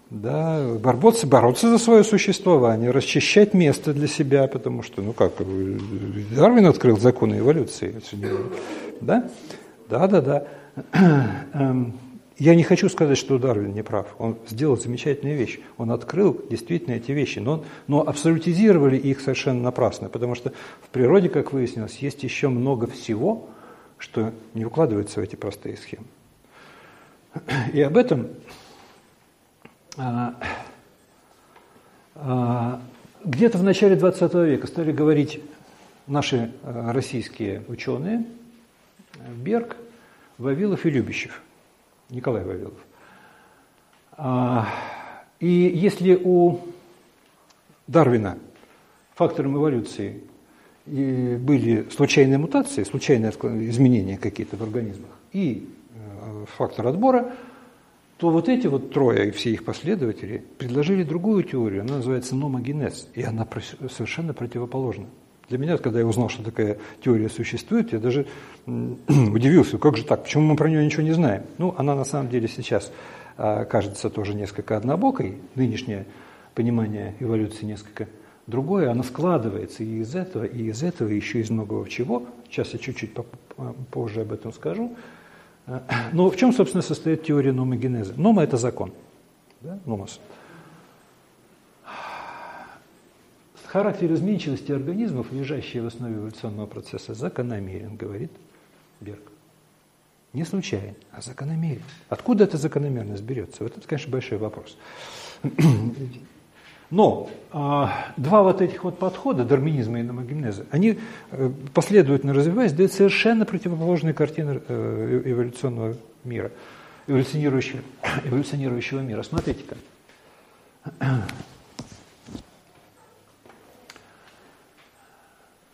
да, бороться, бороться за свое существование, расчищать место для себя, потому что, ну как, Дарвин открыл законы эволюции, да, да, да, да. Эм, я не хочу сказать, что Дарвин не прав. Он сделал замечательную вещь. Он открыл действительно эти вещи, но, но абсолютизировали их совершенно напрасно, потому что в природе, как выяснилось, есть еще много всего, что не укладывается в эти простые схемы. И об этом где-то в начале 20 века стали говорить наши а, российские ученые Берг, Вавилов и Любящев, Николай Вавилов. И если у Дарвина фактором эволюции были случайные мутации, случайные изменения какие-то в организмах и фактор отбора – то вот эти вот трое и все их последователи предложили другую теорию, она называется номогенез, и она совершенно противоположна. Для меня, когда я узнал, что такая теория существует, я даже удивился, как же так, почему мы про нее ничего не знаем? Ну, она на самом деле сейчас а, кажется тоже несколько однобокой, нынешнее понимание эволюции несколько другое, она складывается и из этого, и из этого, и еще из многого чего. Сейчас я чуть-чуть позже об этом скажу. Но в чем, собственно, состоит теория номогенеза? Нома – это закон. Да? Номос. Характер изменчивости организмов, лежащий в основе эволюционного процесса, закономерен, говорит Берг. Не случайен, а закономерен. Откуда эта закономерность берется? Вот это, конечно, большой вопрос. Но а, два вот этих вот подхода, дарвинизма и номогенеза, они э, последовательно развиваясь, дают совершенно противоположные картины э, эволюционного мира, эволюционирующего, эволюционирующего мира. Смотрите-ка.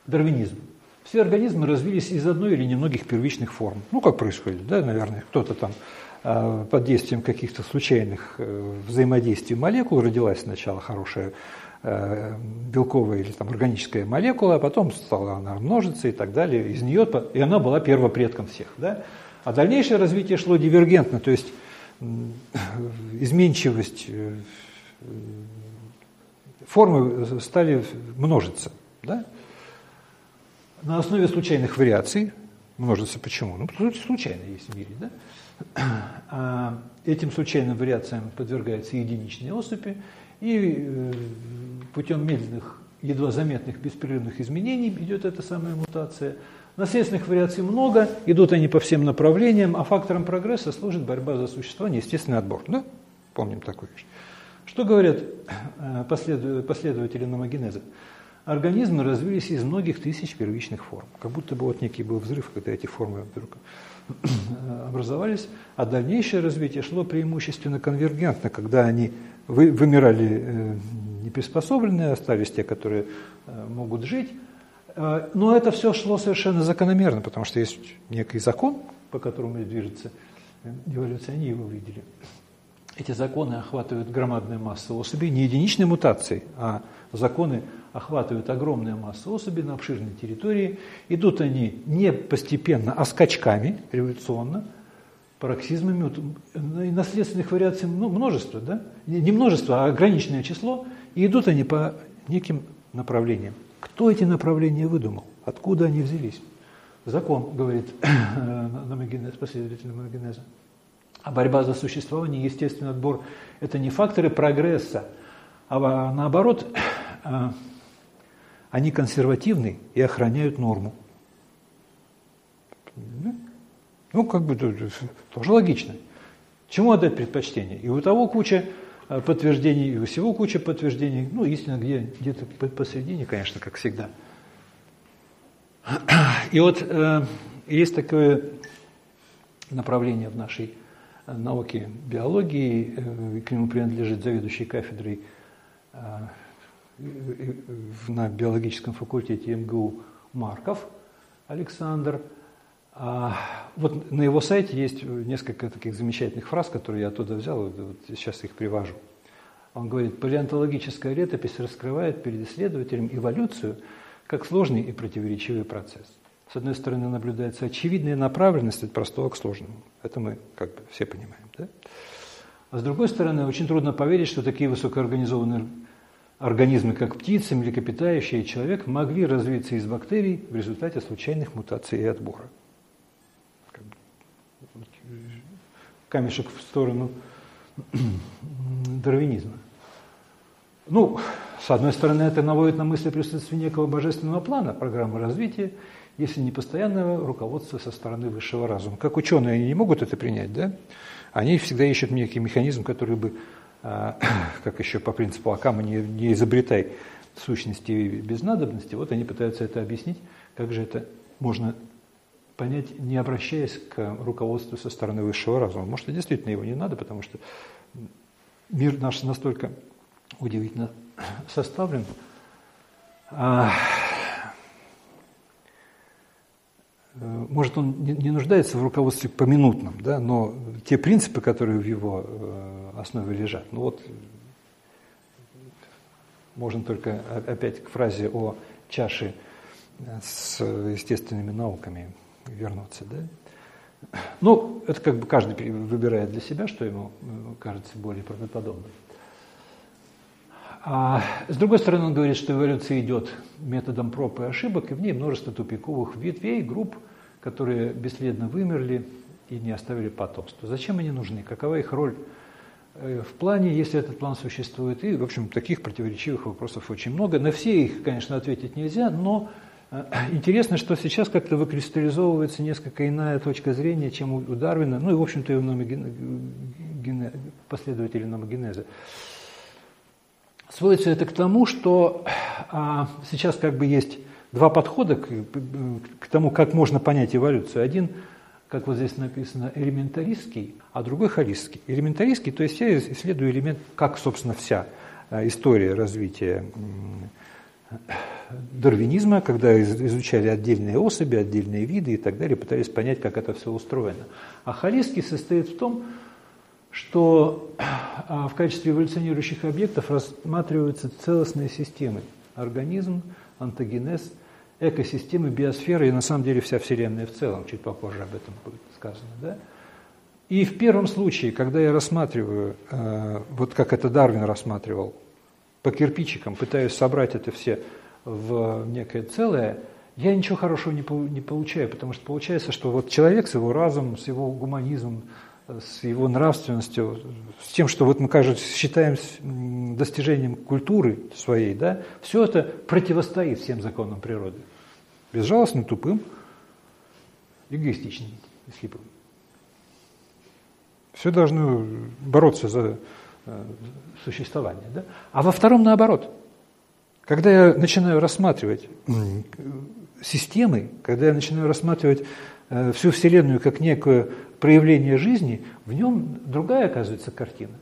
Дарвинизм. Все организмы развились из одной или немногих первичных форм. Ну, как происходит, да, наверное, кто-то там Э, под действием каких-то случайных э, взаимодействий молекул родилась сначала хорошая э, белковая или там органическая молекула, а потом стала она множиться и так далее. Из нее, и она была первопредком всех. Да? А дальнейшее развитие шло дивергентно, то есть изменчивость формы стали множиться. Да? На основе случайных вариаций. Множится почему? Ну, случайно есть в мире. Да? А этим случайным вариациям подвергаются единичные особи, и э, путем медленных, едва заметных беспрерывных изменений идет эта самая мутация. Наследственных вариаций много, идут они по всем направлениям, а фактором прогресса служит борьба за существование, естественный отбор. Да? Помним такую вещь. Что говорят э, последователи номогенеза? организмы развились из многих тысяч первичных форм. Как будто бы вот некий был взрыв, когда эти формы вдруг образовались, а дальнейшее развитие шло преимущественно конвергентно, когда они вы, вымирали э, неприспособленные, остались те, которые э, могут жить. Э, но это все шло совершенно закономерно, потому что есть некий закон, по которому движется эволюция, они его видели. Эти законы охватывают громадную массу особей, не единичной мутацией, а законы охватывают огромную массу особей на обширной территории. Идут они не постепенно, а скачками, революционно, пароксизмами. И наследственных вариаций ну, множество, да? Не множество, а ограниченное число. И идут они по неким направлениям. Кто эти направления выдумал? Откуда они взялись? Закон, говорит номогенез, последователь номогенеза. А борьба за существование, естественный отбор – это не факторы прогресса, а наоборот, а, они консервативны и охраняют норму. Ну, как бы тоже логично. Чему отдать предпочтение? И у того куча а, подтверждений, и у всего куча подтверждений. Ну, истина где, где-то посередине, конечно, как всегда. И вот э, есть такое направление в нашей науке биологии, э, к нему принадлежит заведующий кафедрой э, на биологическом факультете МГУ Марков Александр. А вот на его сайте есть несколько таких замечательных фраз, которые я оттуда взял, вот сейчас их привожу. Он говорит, палеонтологическая летопись раскрывает перед исследователем эволюцию как сложный и противоречивый процесс. С одной стороны, наблюдается очевидная направленность от простого к сложному. Это мы как бы все понимаем. Да? А с другой стороны, очень трудно поверить, что такие высокоорганизованные организмы, как птицы, млекопитающие и человек, могли развиться из бактерий в результате случайных мутаций и отбора. Камешек в сторону дарвинизма. Ну, с одной стороны, это наводит на мысли присутствия некого божественного плана, программы развития, если не постоянного руководства со стороны высшего разума. Как ученые, они не могут это принять, да? Они всегда ищут некий механизм, который бы как еще по принципу Акама, не, не изобретай сущности без надобности, вот они пытаются это объяснить, как же это можно понять, не обращаясь к руководству со стороны высшего разума. Может, действительно его не надо, потому что мир наш настолько удивительно составлен. А, может, он не нуждается в руководстве поминутном, да, но те принципы, которые в его э, основе лежат, ну вот, можно только опять к фразе о чаше э, с естественными науками вернуться, да. Ну, это как бы каждый выбирает для себя, что ему кажется более правдоподобным. А с другой стороны, он говорит, что эволюция идет методом проб и ошибок, и в ней множество тупиковых ветвей, групп, которые бесследно вымерли и не оставили потомства. Зачем они нужны? Какова их роль э, в плане, если этот план существует? И, в общем, таких противоречивых вопросов очень много. На все их, конечно, ответить нельзя, но э, интересно, что сейчас как-то выкристаллизовывается несколько иная точка зрения, чем у Дарвина, ну и, в общем-то, и у последователей номогенеза. Сводится это к тому, что а, сейчас как бы есть два подхода к, к тому, как можно понять эволюцию. Один, как вот здесь написано, элементаристский, а другой холистский. Элементаристский, то есть я исследую элемент, как, собственно, вся а, история развития дарвинизма, когда изучали отдельные особи, отдельные виды и так далее, пытались понять, как это все устроено. А холистский состоит в том, что а, в качестве эволюционирующих объектов рассматриваются целостные системы. Организм, антогенез, экосистемы, биосферы и на самом деле вся Вселенная в целом. Чуть попозже об этом будет сказано. Да? И в первом случае, когда я рассматриваю, э, вот как это Дарвин рассматривал, по кирпичикам, пытаюсь собрать это все в некое целое, я ничего хорошего не, не получаю, потому что получается, что вот человек с его разумом, с его гуманизмом, с его нравственностью, с тем, что вот мы, кажется, считаем достижением культуры своей, да, все это противостоит всем законам природы. Безжалостным, тупым, эгоистичным и слепым. Все должно бороться за э, существование. Да? А во втором наоборот. Когда я начинаю рассматривать системы, когда я начинаю рассматривать э, всю Вселенную как некое проявление жизни, в нем другая оказывается картина.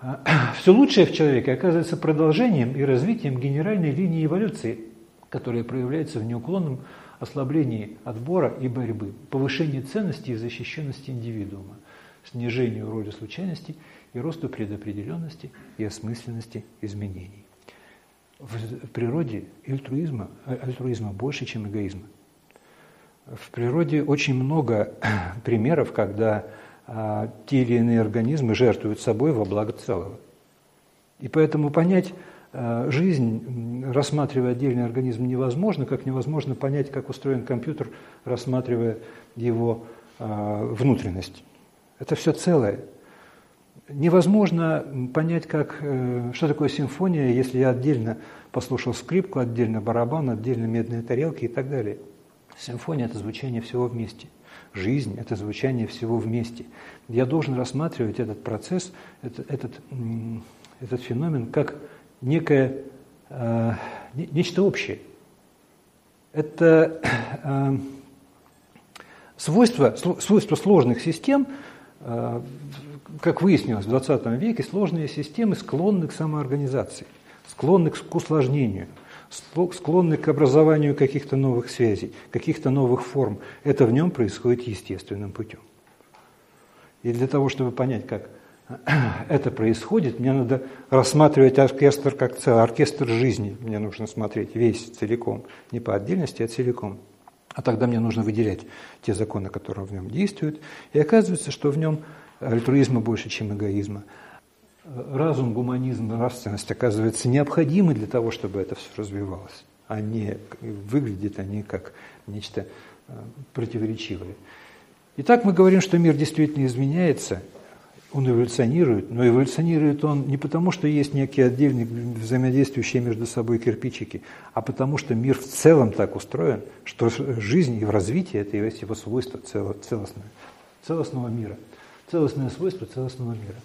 Все лучшее в человеке оказывается продолжением и развитием генеральной линии эволюции, которая проявляется в неуклонном ослаблении отбора и борьбы, повышении ценности и защищенности индивидуума, снижению роли случайностей и росту предопределенности и осмысленности изменений. В природе альтруизма, альтруизма больше, чем эгоизма. В природе очень много примеров, когда а, те или иные организмы жертвуют собой во благо целого. И поэтому понять а, жизнь, рассматривая отдельный организм, невозможно, как невозможно понять, как устроен компьютер, рассматривая его а, внутренность. Это все целое. Невозможно понять, как, э, что такое симфония, если я отдельно послушал скрипку, отдельно барабан, отдельно медные тарелки и так далее. Симфония – это звучание всего вместе. Жизнь – это звучание всего вместе. Я должен рассматривать этот процесс, этот, этот, этот феномен как некое, э, нечто общее. Это э, свойство, свойство сложных систем, э, как выяснилось в 20 веке, сложные системы склонны к самоорганизации, склонны к усложнению – склонны к образованию каких-то новых связей, каких-то новых форм. Это в нем происходит естественным путем. И для того, чтобы понять, как это происходит, мне надо рассматривать оркестр как целый, оркестр жизни. Мне нужно смотреть весь целиком, не по отдельности, а целиком. А тогда мне нужно выделять те законы, которые в нем действуют. И оказывается, что в нем альтруизма больше, чем эгоизма разум, гуманизм, нравственность оказывается необходимы для того, чтобы это все развивалось, а не выглядит они как нечто э, противоречивое. Итак, мы говорим, что мир действительно изменяется, он эволюционирует, но эволюционирует он не потому, что есть некие отдельные взаимодействующие между собой кирпичики, а потому что мир в целом так устроен, что жизнь и в развитии это его свойство целостного, целостного мира, целостное свойство целостного мира.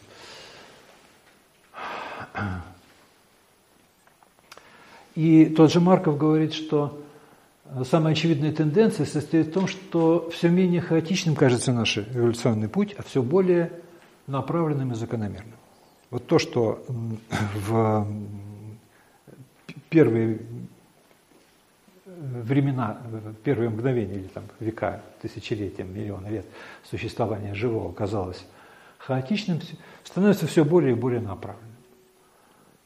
И тот же Марков говорит, что самая очевидная тенденция состоит в том, что все менее хаотичным кажется наш эволюционный путь, а все более направленным и закономерным. Вот то, что в первые времена, первые мгновения или там века, тысячелетия, миллионы лет существования живого казалось хаотичным, становится все более и более направленным.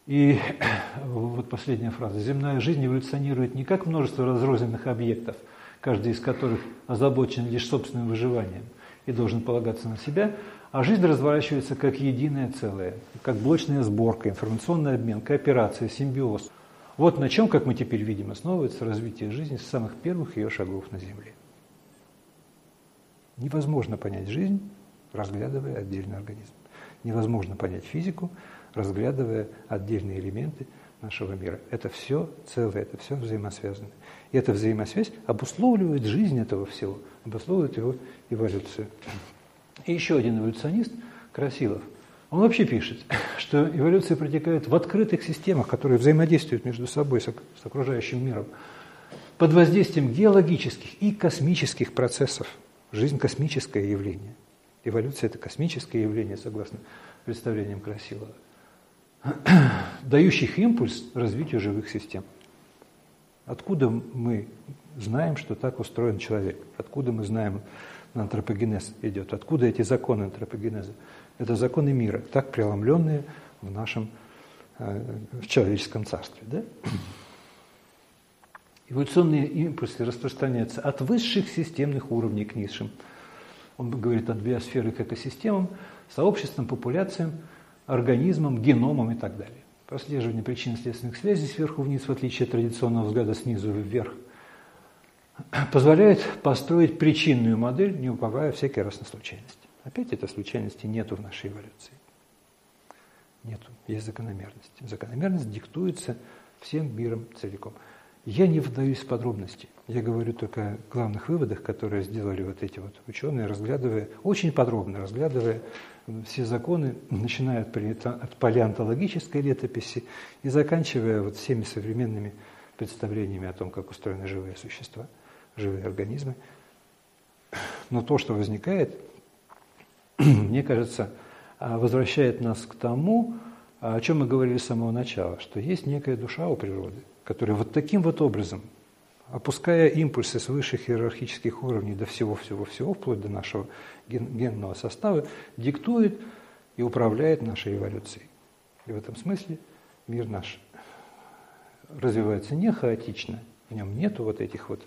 И вот последняя фраза. Земная жизнь эволюционирует не как множество разрозненных объектов, каждый из которых озабочен лишь собственным выживанием и должен полагаться на себя, а жизнь разворачивается как единое целое, как блочная сборка, информационный обмен, кооперация, симбиоз. Вот на чем, как мы теперь видим, основывается развитие жизни с самых первых ее шагов на Земле. Невозможно понять жизнь, разглядывая отдельный организм. Невозможно понять физику, разглядывая отдельные элементы нашего мира. Это все целое, это все взаимосвязано. И эта взаимосвязь обусловливает жизнь этого всего, обусловливает его эволюцию. И еще один эволюционист, Красилов, он вообще пишет, что эволюция протекает в открытых системах, которые взаимодействуют между собой с окружающим миром, под воздействием геологических и космических процессов. Жизнь – космическое явление. Эволюция – это космическое явление, согласно представлениям Красилова. дающих импульс развитию живых систем. Откуда мы знаем, что так устроен человек? Откуда мы знаем, антропогенез идет? Откуда эти законы антропогенеза? Это законы мира, так преломленные в нашем э, в человеческом царстве. Да? Эволюционные импульсы распространяются от высших системных уровней к низшим. Он говорит от биосферы к экосистемам, сообществам, популяциям – организмом, геномом и так далее. Прослеживание причинно-следственных связей сверху вниз, в отличие от традиционного взгляда снизу вверх, позволяет построить причинную модель, не уповая всякий раз на случайность. Опять этой случайности нету в нашей эволюции. Нету, есть закономерность. Закономерность диктуется всем миром целиком. Я не вдаюсь в подробности. Я говорю только о главных выводах, которые сделали вот эти вот ученые, разглядывая, очень подробно разглядывая все законы, начиная от палеонтологической летописи и заканчивая вот всеми современными представлениями о том, как устроены живые существа, живые организмы. Но то, что возникает, мне кажется, возвращает нас к тому, о чем мы говорили с самого начала, что есть некая душа у природы – который вот таким вот образом, опуская импульсы с высших иерархических уровней до всего-всего-всего, вплоть до нашего ген, генного состава, диктует и управляет нашей эволюцией. И в этом смысле мир наш развивается не хаотично, в нем нету вот этих вот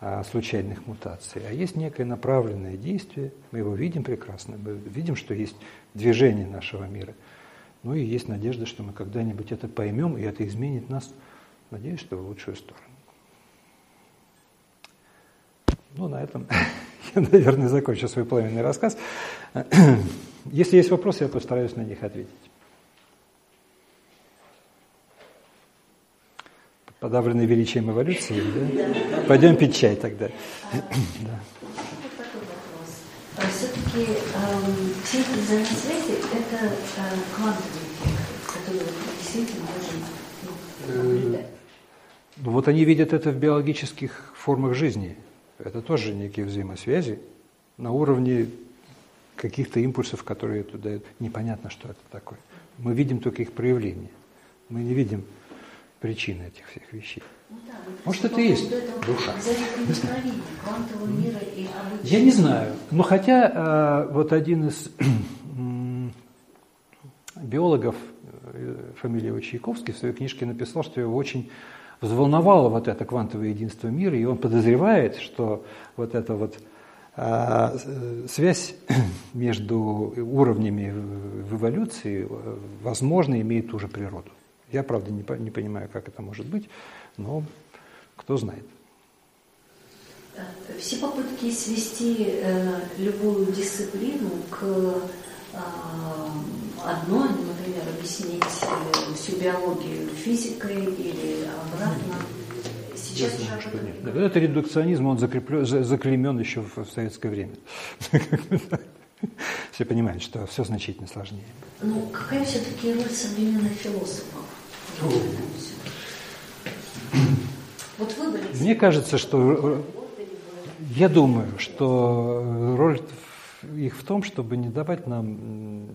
а, случайных мутаций, а есть некое направленное действие, мы его видим прекрасно, мы видим, что есть движение нашего мира, ну и есть надежда, что мы когда-нибудь это поймем, и это изменит нас Надеюсь, что в лучшую сторону. Ну, на этом я, наверное, закончу свой пламенный рассказ. Если есть вопросы, я постараюсь на них ответить. Подавленный величием эволюции, да? Пойдем пить чай тогда. да. Все-таки эм, все эти взаимосвязи – это э, квантовый эффект, который действительно должен наблюдать. Ну, вот они видят это в биологических формах жизни. Это тоже некие взаимосвязи на уровне каких-то импульсов, которые туда дают. Непонятно, что это такое. Мы видим только их проявление. Мы не видим причины этих всех вещей. Ну, да, Может, это и есть душа. Я не знаю. Но хотя э, вот один из биологов, э, фамилия Чайковский, в своей книжке написал, что его очень взволновало вот это квантовое единство мира, и он подозревает, что вот эта вот а, связь между уровнями в эволюции, возможно, имеет ту же природу. Я, правда, не, не понимаю, как это может быть, но кто знает. Все попытки свести э, любую дисциплину к э, одной, например, объяснить э, всю биологию физикой или обратно. Сейчас Я уже думаю, что нет. Это редукционизм, он закреплен, заклемен еще в, советское время. Все понимают, что все значительно сложнее. Ну, какая все-таки роль современных философов? Вот выбрать. Мне кажется, что я думаю, что роль их в том, чтобы не давать нам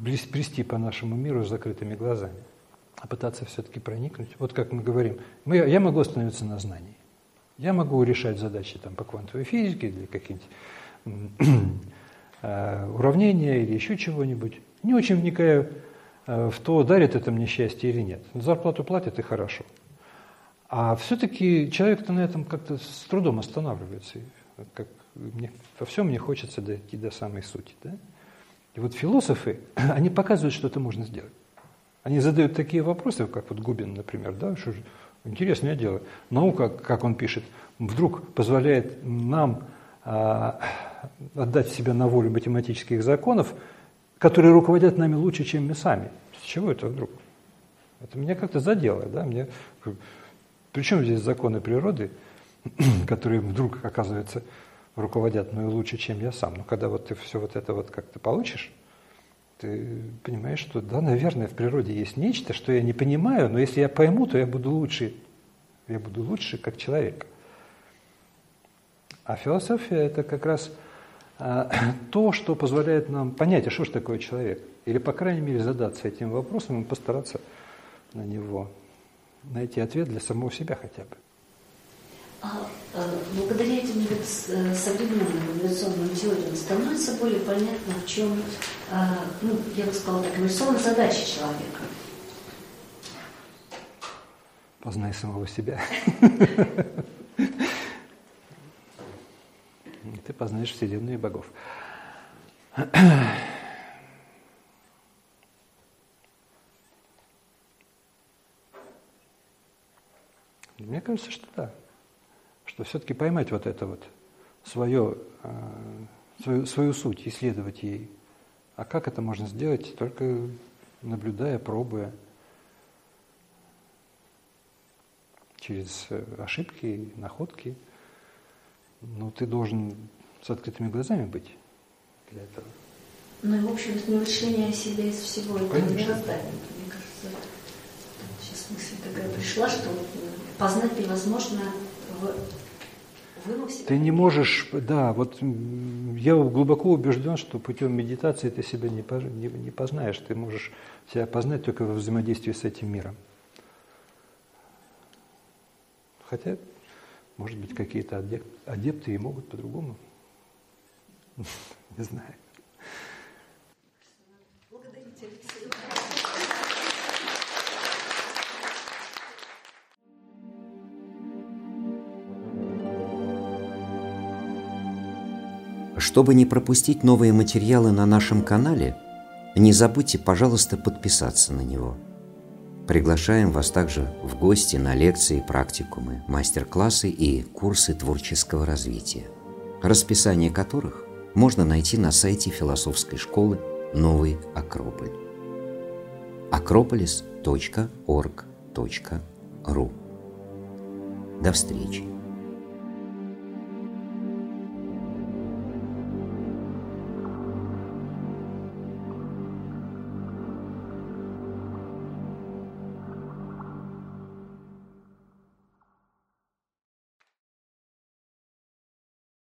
брести по нашему миру с закрытыми глазами, а пытаться все-таки проникнуть. Вот как мы говорим, мы, я могу остановиться на знании. Я могу решать задачи там, по квантовой физике или какие-нибудь э, уравнения или еще чего-нибудь, не очень вникая э, в то, дарит это мне счастье или нет. Зарплату платят и хорошо. А все-таки человек-то на этом как-то с трудом останавливается. Как мне, во всем мне хочется дойти до самой сути. Да? И вот философы, они показывают, что это можно сделать. Они задают такие вопросы, как вот Губин, например, да, что же, интересное дело. Наука, как он пишет, вдруг позволяет нам а, отдать себя на волю математических законов, которые руководят нами лучше, чем мы сами. С чего это вдруг? Это меня как-то задело, да, мне... Причем здесь законы природы, которые вдруг, оказывается, руководят мною лучше, чем я сам. Но когда вот ты все вот это вот как-то получишь, ты понимаешь, что да, наверное, в природе есть нечто, что я не понимаю, но если я пойму, то я буду лучше, я буду лучше как человек. А философия это как раз а, то, что позволяет нам понять, а что же такое человек. Или, по крайней мере, задаться этим вопросом и постараться на него найти ответ для самого себя хотя бы. А, а благодаря этим э, современным эволюционным теориям становится более понятно, в чем, а, ну, я бы сказала так, эволюционная задача человека. Познай самого себя. Ты познаешь и богов. Мне кажется, что да что все-таки поймать вот это вот свое, э, свою, свою суть, исследовать ей. А как это можно сделать? Только наблюдая, пробуя. через э, ошибки, находки. Но ты должен с открытыми глазами быть для этого. Ну и, в общем, это не о себе из всего этого Конечно. мироздания. Мне кажется, сейчас мысль такая пришла, что познать невозможно в. Ты не можешь, да, вот я глубоко убежден, что путем медитации ты себя не, не, не познаешь, ты можешь себя познать только во взаимодействии с этим миром. Хотя, может быть, какие-то адеп- адепты и могут по-другому. Не знаю. Чтобы не пропустить новые материалы на нашем канале, не забудьте, пожалуйста, подписаться на него. Приглашаем вас также в гости на лекции, практикумы, мастер-классы и курсы творческого развития, расписание которых можно найти на сайте философской школы «Новый Акрополь» акрополис.орг.ру До встречи!